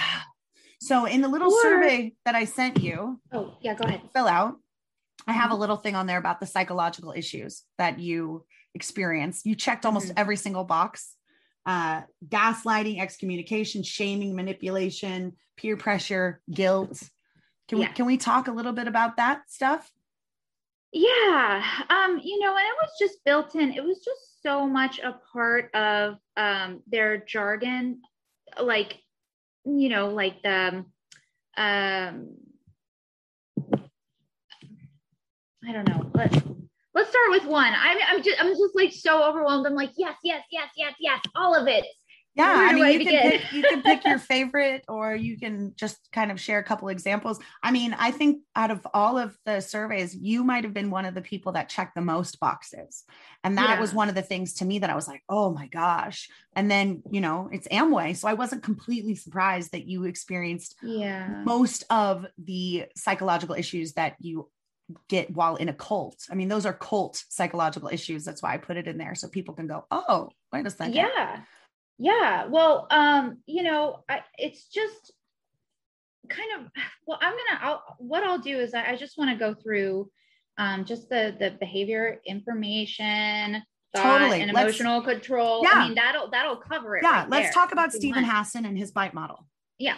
so in the little or, survey that I sent you, oh yeah, go ahead. Fill out. I have a mm-hmm. little thing on there about the psychological issues that you experience. You checked almost mm-hmm. every single box. Uh, gaslighting, excommunication, shaming, manipulation, peer pressure, guilt. Can yeah. we can we talk a little bit about that stuff? Yeah um you know and it was just built in it was just so much a part of um their jargon like you know like the um i don't know let's let's start with one. I'm, I'm just i'm just like so overwhelmed. I'm like yes yes yes yes yes all of it Yeah, I mean, you can pick you can pick your favorite, or you can just kind of share a couple examples. I mean, I think out of all of the surveys, you might have been one of the people that checked the most boxes, and that was one of the things to me that I was like, oh my gosh. And then you know, it's Amway, so I wasn't completely surprised that you experienced Yeah. most of the psychological issues that you get while in a cult. I mean, those are cult psychological issues. That's why I put it in there so people can go, oh, wait a second. Yeah. Yeah. Well, um, you know, I, it's just kind of, well, I'm going to, I'll, what I'll do is I, I just want to go through, um, just the, the behavior information, Totally. and Let's- emotional control. Yeah. I mean, that'll, that'll cover it. Yeah, right let's there talk about Steven. Hassan and his bite model. Yeah.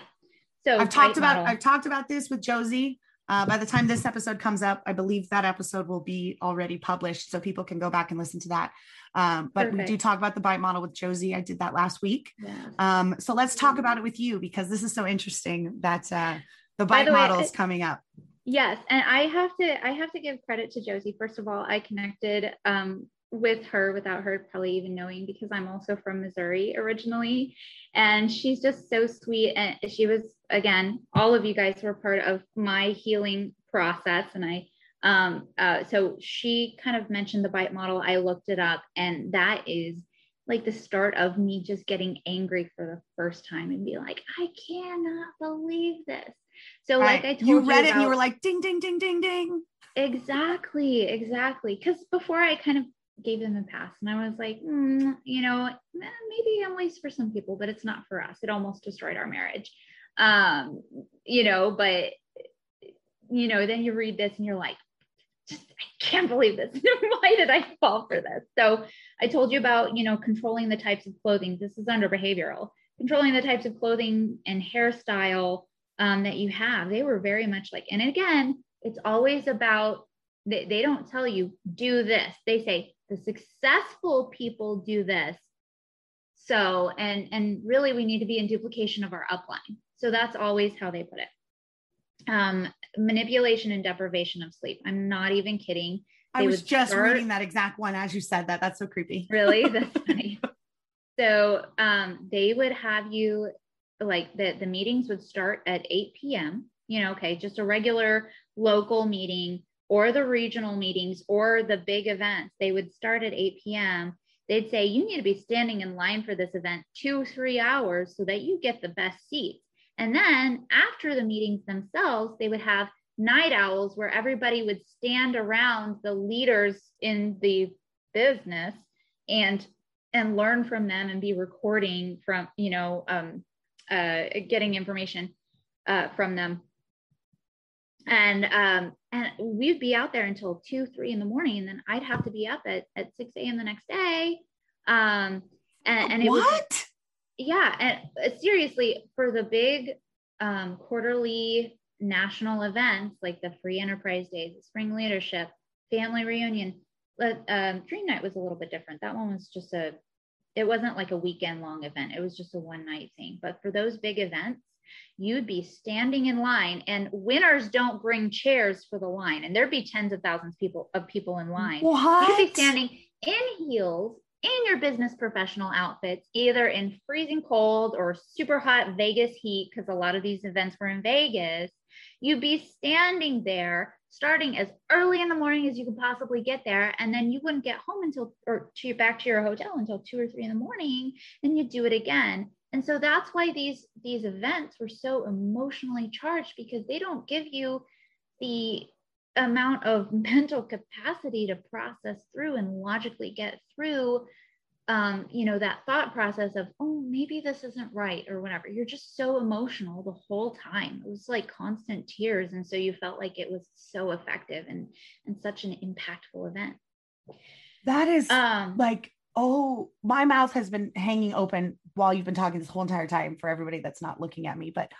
So I've talked about model. I've talked about this with Josie. Uh, by the time this episode comes up, I believe that episode will be already published, so people can go back and listen to that. Um, but we do talk about the bite model with Josie. I did that last week. Yeah. Um, so let's talk about it with you because this is so interesting that uh, the bite model is coming up. Yes, and I have to I have to give credit to Josie. First of all, I connected um, with her without her probably even knowing because I'm also from Missouri originally, and she's just so sweet. And she was again, all of you guys were part of my healing process, and I um uh, so she kind of mentioned the bite model. I looked it up, and that is like the start of me just getting angry for the first time and be like, I cannot believe this. So like I told you read it and you were like ding ding ding ding ding. Exactly, exactly. Because before I kind of gave them a pass, and I was like, "Mm, you know, eh, maybe MLM's for some people, but it's not for us. It almost destroyed our marriage, um, you know. But you know, then you read this and you're like, just I can't believe this. Why did I fall for this? So I told you about, you know, controlling the types of clothing. This is under behavioral, controlling the types of clothing and hairstyle um, that you have. They were very much like, and again, it's always about they, they don't tell you do this. They say the successful people do this. So and and really we need to be in duplication of our upline. So that's always how they put it. Um, manipulation and deprivation of sleep. I'm not even kidding. I was just start- reading that exact one as you said that. That's so creepy. Really? That's funny. So um, they would have you like the, the meetings would start at 8 p.m. You know, okay, just a regular local meeting or the regional meetings or the big events. They would start at 8 p.m. They'd say you need to be standing in line for this event two, three hours so that you get the best seats. And then after the meetings themselves, they would have night owls where everybody would stand around the leaders in the business and and learn from them and be recording from you know um uh getting information uh from them and um and we'd be out there until two three in the morning and then i'd have to be up at, at 6 a.m the next day. Um and, and it was what? yeah and uh, seriously for the big um, quarterly national events like the free enterprise days the spring leadership family reunion but um, dream night was a little bit different. That one was just a it wasn't like a weekend long event. It was just a one night thing. But for those big events you'd be standing in line and winners don't bring chairs for the line and there'd be tens of thousands people of people in line What? You'd be standing in heels in your business professional outfits, either in freezing cold or super hot Vegas heat, because a lot of these events were in Vegas. You'd be standing there starting as early in the morning as you could possibly get there. And then you wouldn't get home until or to back to your hotel until two or three in the morning. Then you'd do it again. And so that's why these these events were so emotionally charged because they don't give you the amount of mental capacity to process through and logically get through um, you know, that thought process of, oh, maybe this isn't right or whatever. You're just so emotional the whole time. It was like constant tears. And so you felt like it was so effective and and such an impactful event. That is Um like, oh, my mouth has been hanging open while you've been talking this whole entire time for everybody that's not looking at me. But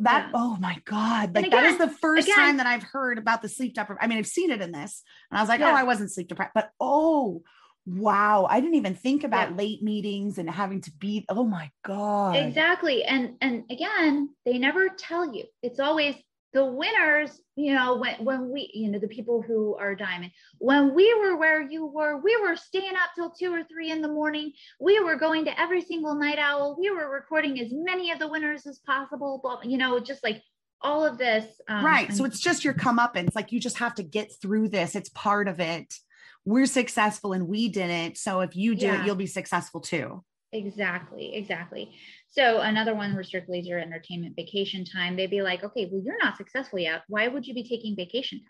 that, Yeah. oh my God, like that is the first again- time that I've heard about the sleep deprivation. I mean, I've seen it in this and I was like, oh, I wasn't sleep deprived, but oh, wow. I didn't even think about Yeah. late meetings and having to be, oh my God. Exactly. And and again, they never tell you. It's always the winners, you know, when when we, you know, the people who are diamond, when we were where you were, we were staying up till two or three in the morning. We were going to every single night owl. We were recording as many of the winners as possible. But you know, just like all of this. Um, right. So it's just your comeuppance. Like you just have to get through this. It's part of it. We're successful and we didn't. So if you do yeah. it, you'll be successful too. Exactly. Exactly. So another one, restrict leisure entertainment vacation time. They'd be like, okay, well, you're not successful yet. Why would you be taking vacation time?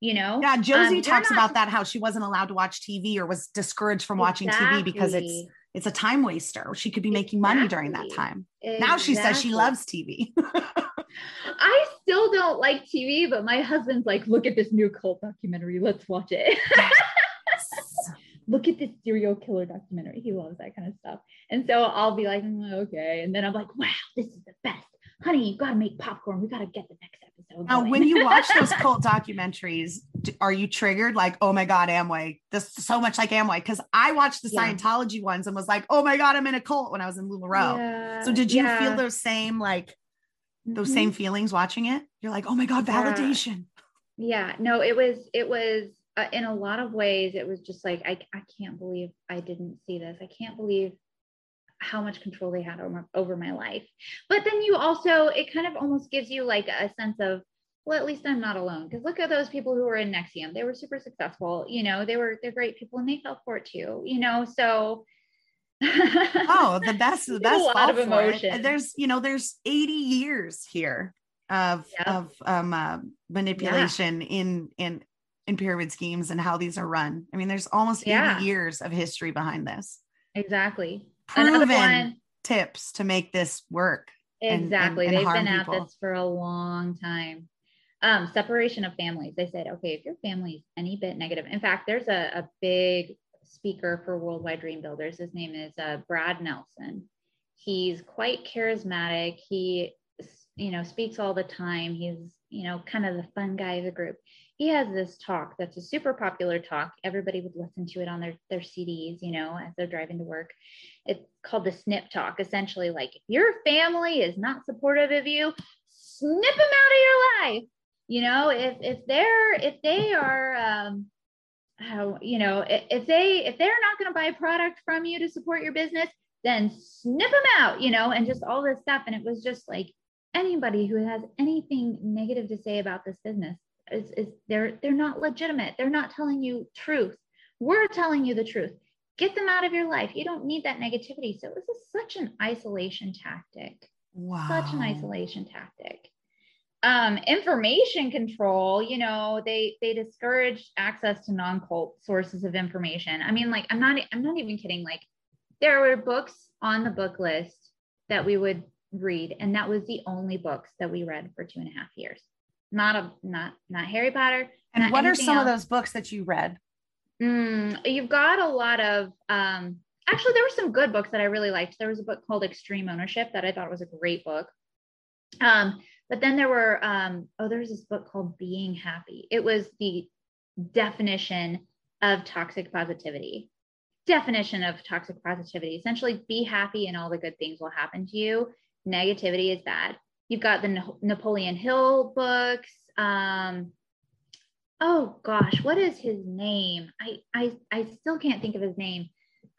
You know? Yeah, Josie um, talks about that, how she wasn't allowed to watch TV or was discouraged from exactly. watching TV because it's it's a time waster. She could be making exactly. money during that time. Exactly. Now she says she loves TV. I still don't like TV, but my husband's like, look at this new cult documentary. Let's watch it. Look at this serial killer documentary. He loves that kind of stuff. And so I'll be like, mm, okay. And then I'm like, wow, this is the best. Honey, you got to make popcorn. We got to get the next episode. Now, when you watch those cult documentaries, are you triggered like, oh my God, Amway? This is so much like Amway. Because I watched the yeah. Scientology ones and was like, oh my God, I'm in a cult when I was in LuLaRoe. Yeah. So did you yeah. feel those same, like, those mm-hmm. same feelings watching it? You're like, oh my God, validation. Yeah. No, it was, it was, uh, in a lot of ways, it was just like, I, I can't believe I didn't see this. I can't believe how much control they had over, over my life. But then you also, it kind of almost gives you like a sense of, well, at least I'm not alone. Because look at those people who were in NXIVM. They were super successful. You know, they were, they're great people and they fell for it too, you know? So, oh, the best, the best. A lot of emotion. There's, you know, there's 80 years here of, of um, uh, manipulation yeah. in, in, in pyramid schemes and how these are run. I mean, there's almost yeah. 80 years of history behind this. Exactly. Proven one, tips to make this work. Exactly. And, and, and They've been people. at this for a long time. Um, separation of families. They said, okay, if your family is any bit negative, in fact, there's a, a big speaker for Worldwide Dream Builders. His name is uh, Brad Nelson. He's quite charismatic. He, you know, speaks all the time. He's, you know, kind of the fun guy of the group he has this talk that's a super popular talk. Everybody would listen to it on their, their CDs, you know, as they're driving to work. It's called the snip talk. Essentially, like if your family is not supportive of you, snip them out of your life. You know, if if they're if they are um how you know if, they if they're not going to buy a product from you to support your business, then snip them out, you know, and just all this stuff. And it was just like anybody who has anything negative to say about this business is, is they're they're not legitimate. They're not telling you truth. We're telling you the truth. Get them out of your life. You don't need that negativity. So this is such an isolation tactic. Wow. Such an isolation tactic. Um, information control, you know, they they discourage access to non-cult sources of information. I mean, like, I'm not I'm not even kidding. Like, there were books on the book list that we would read, and that was the only books that we read for two and a half years not a not not Harry Potter. And what are some else. of those books that you read? Mm, you've got a lot of um actually there were some good books that I really liked. There was a book called Extreme Ownership that I thought was a great book. Um, but then there were um, oh, there's this book called Being Happy. It was the definition of toxic positivity. Definition of toxic positivity. Essentially, be happy and all the good things will happen to you. Negativity is bad. You've got the Napoleon Hill books. Um, oh gosh, what is his name? I, I I still can't think of his name.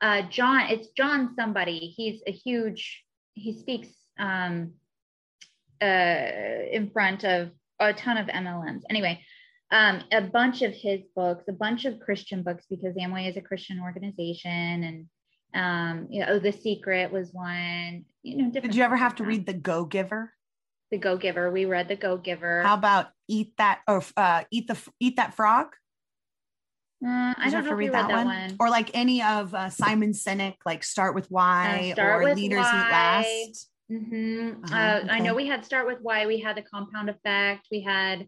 Uh, John, it's John somebody. He's a huge. He speaks um, uh, in front of a ton of MLMs. Anyway, um, a bunch of his books, a bunch of Christian books because Amway is a Christian organization, and um, you know, The Secret was one. You know, did you ever have to read The Go Giver? The Go Giver. We read the Go Giver. How about eat that or uh, eat the eat that frog? Uh, I don't know if read that, that one? one? or like any of uh, Simon Sinek, like Start with Why uh, or with Leaders why. Eat Last. Mm-hmm. Uh-huh. Okay. I know we had Start with Why. We had the Compound Effect. We had,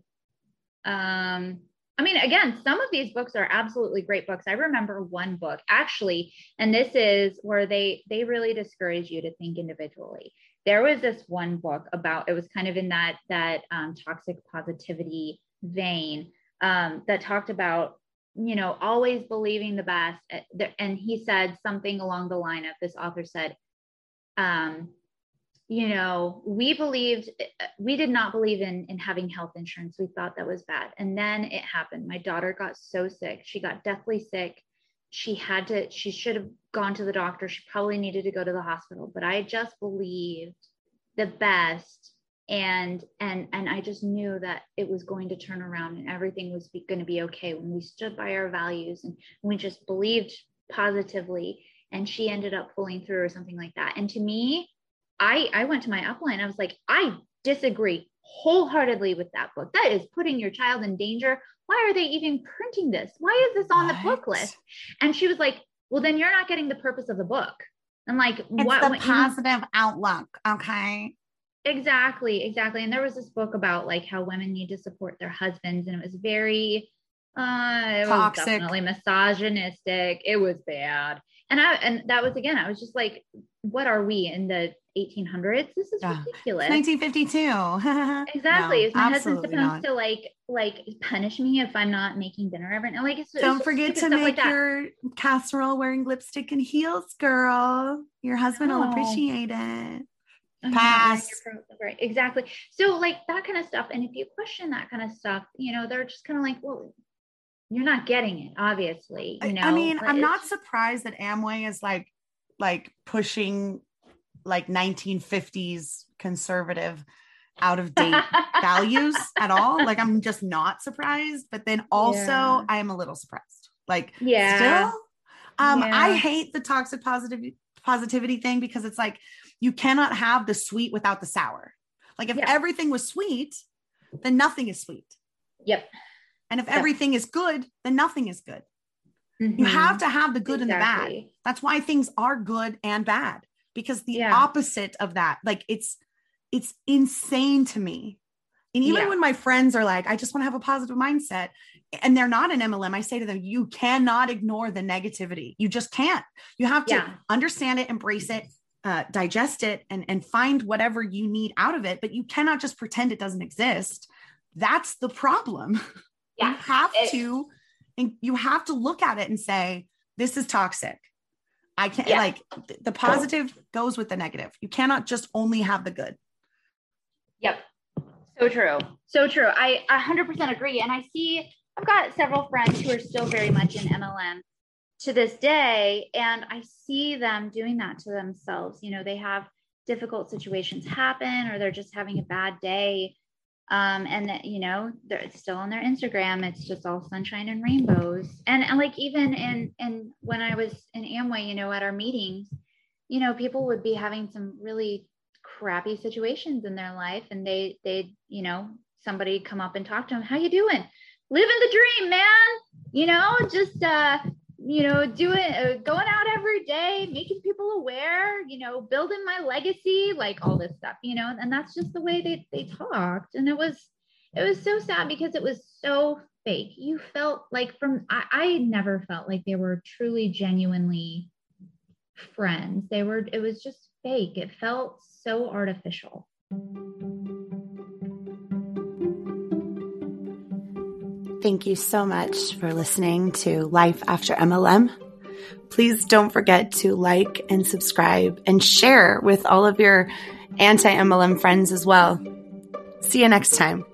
um, I mean, again, some of these books are absolutely great books. I remember one book actually, and this is where they they really discourage you to think individually there was this one book about it was kind of in that that um, toxic positivity vein um, that talked about you know always believing the best and he said something along the line of this author said um, you know, we believed, we did not believe in, in having health insurance. We thought that was bad. And then it happened. My daughter got so sick. She got deathly sick. She had to, she should have gone to the doctor. She probably needed to go to the hospital, but I just believed the best. And, and, and I just knew that it was going to turn around and everything was going to be okay when we stood by our values and we just believed positively and she ended up pulling through or something like that. And to me, I I went to my upline. I was like, I disagree wholeheartedly with that book. That is putting your child in danger. Why are they even printing this? Why is this on what? the book list? And she was like, Well, then you're not getting the purpose of the book. I'm like, it's what the positive you know, outlook. Okay. Exactly, exactly. And there was this book about like how women need to support their husbands, and it was very uh it Toxic. was definitely misogynistic. It was bad. And I and that was again, I was just like, what are we in the 1800s. This is yeah. ridiculous. 1952. exactly. No, is my husband supposed not. to like like punish me if I'm not making dinner every night? Like, it's, don't it's forget to make like your casserole wearing lipstick and heels, girl. Your husband oh. will appreciate it. Oh, Pass. Right. Exactly. So like that kind of stuff. And if you question that kind of stuff, you know, they're just kind of like, well, you're not getting it, obviously. You know, I mean, I'm not surprised that Amway is like like pushing like 1950s conservative out of date values at all. Like I'm just not surprised, but then also yeah. I am a little surprised. Like yeah. still um yeah. I hate the toxic positive positivity thing because it's like you cannot have the sweet without the sour. Like if yeah. everything was sweet, then nothing is sweet. Yep. And if yep. everything is good, then nothing is good. Mm-hmm. You have to have the good exactly. and the bad. That's why things are good and bad because the yeah. opposite of that like it's it's insane to me and even yeah. when my friends are like i just want to have a positive mindset and they're not an mlm i say to them you cannot ignore the negativity you just can't you have to yeah. understand it embrace it uh, digest it and and find whatever you need out of it but you cannot just pretend it doesn't exist that's the problem yeah. you have it, to and you have to look at it and say this is toxic I can't yeah. like the positive goes with the negative. You cannot just only have the good. Yep. So true. So true. I 100% agree. And I see, I've got several friends who are still very much in MLM to this day. And I see them doing that to themselves. You know, they have difficult situations happen or they're just having a bad day um, and that you know they're still on their instagram. It's just all sunshine and rainbows. And, and like even in in when i was in amway you know at our meetings you know people would be having some really crappy situations in their life. And they they you know somebody come up and talk to them how you doing? Living the dream man. You know just uh you know, doing, uh, going out every day, making people aware, you know, building my legacy, like all this stuff, you know, and that's just the way they, they talked. And it was, it was so sad because it was so fake. You felt like from, I, I never felt like they were truly, genuinely friends. They were, it was just fake. It felt so artificial. Thank you so much for listening to Life After MLM. Please don't forget to like and subscribe and share with all of your anti MLM friends as well. See you next time.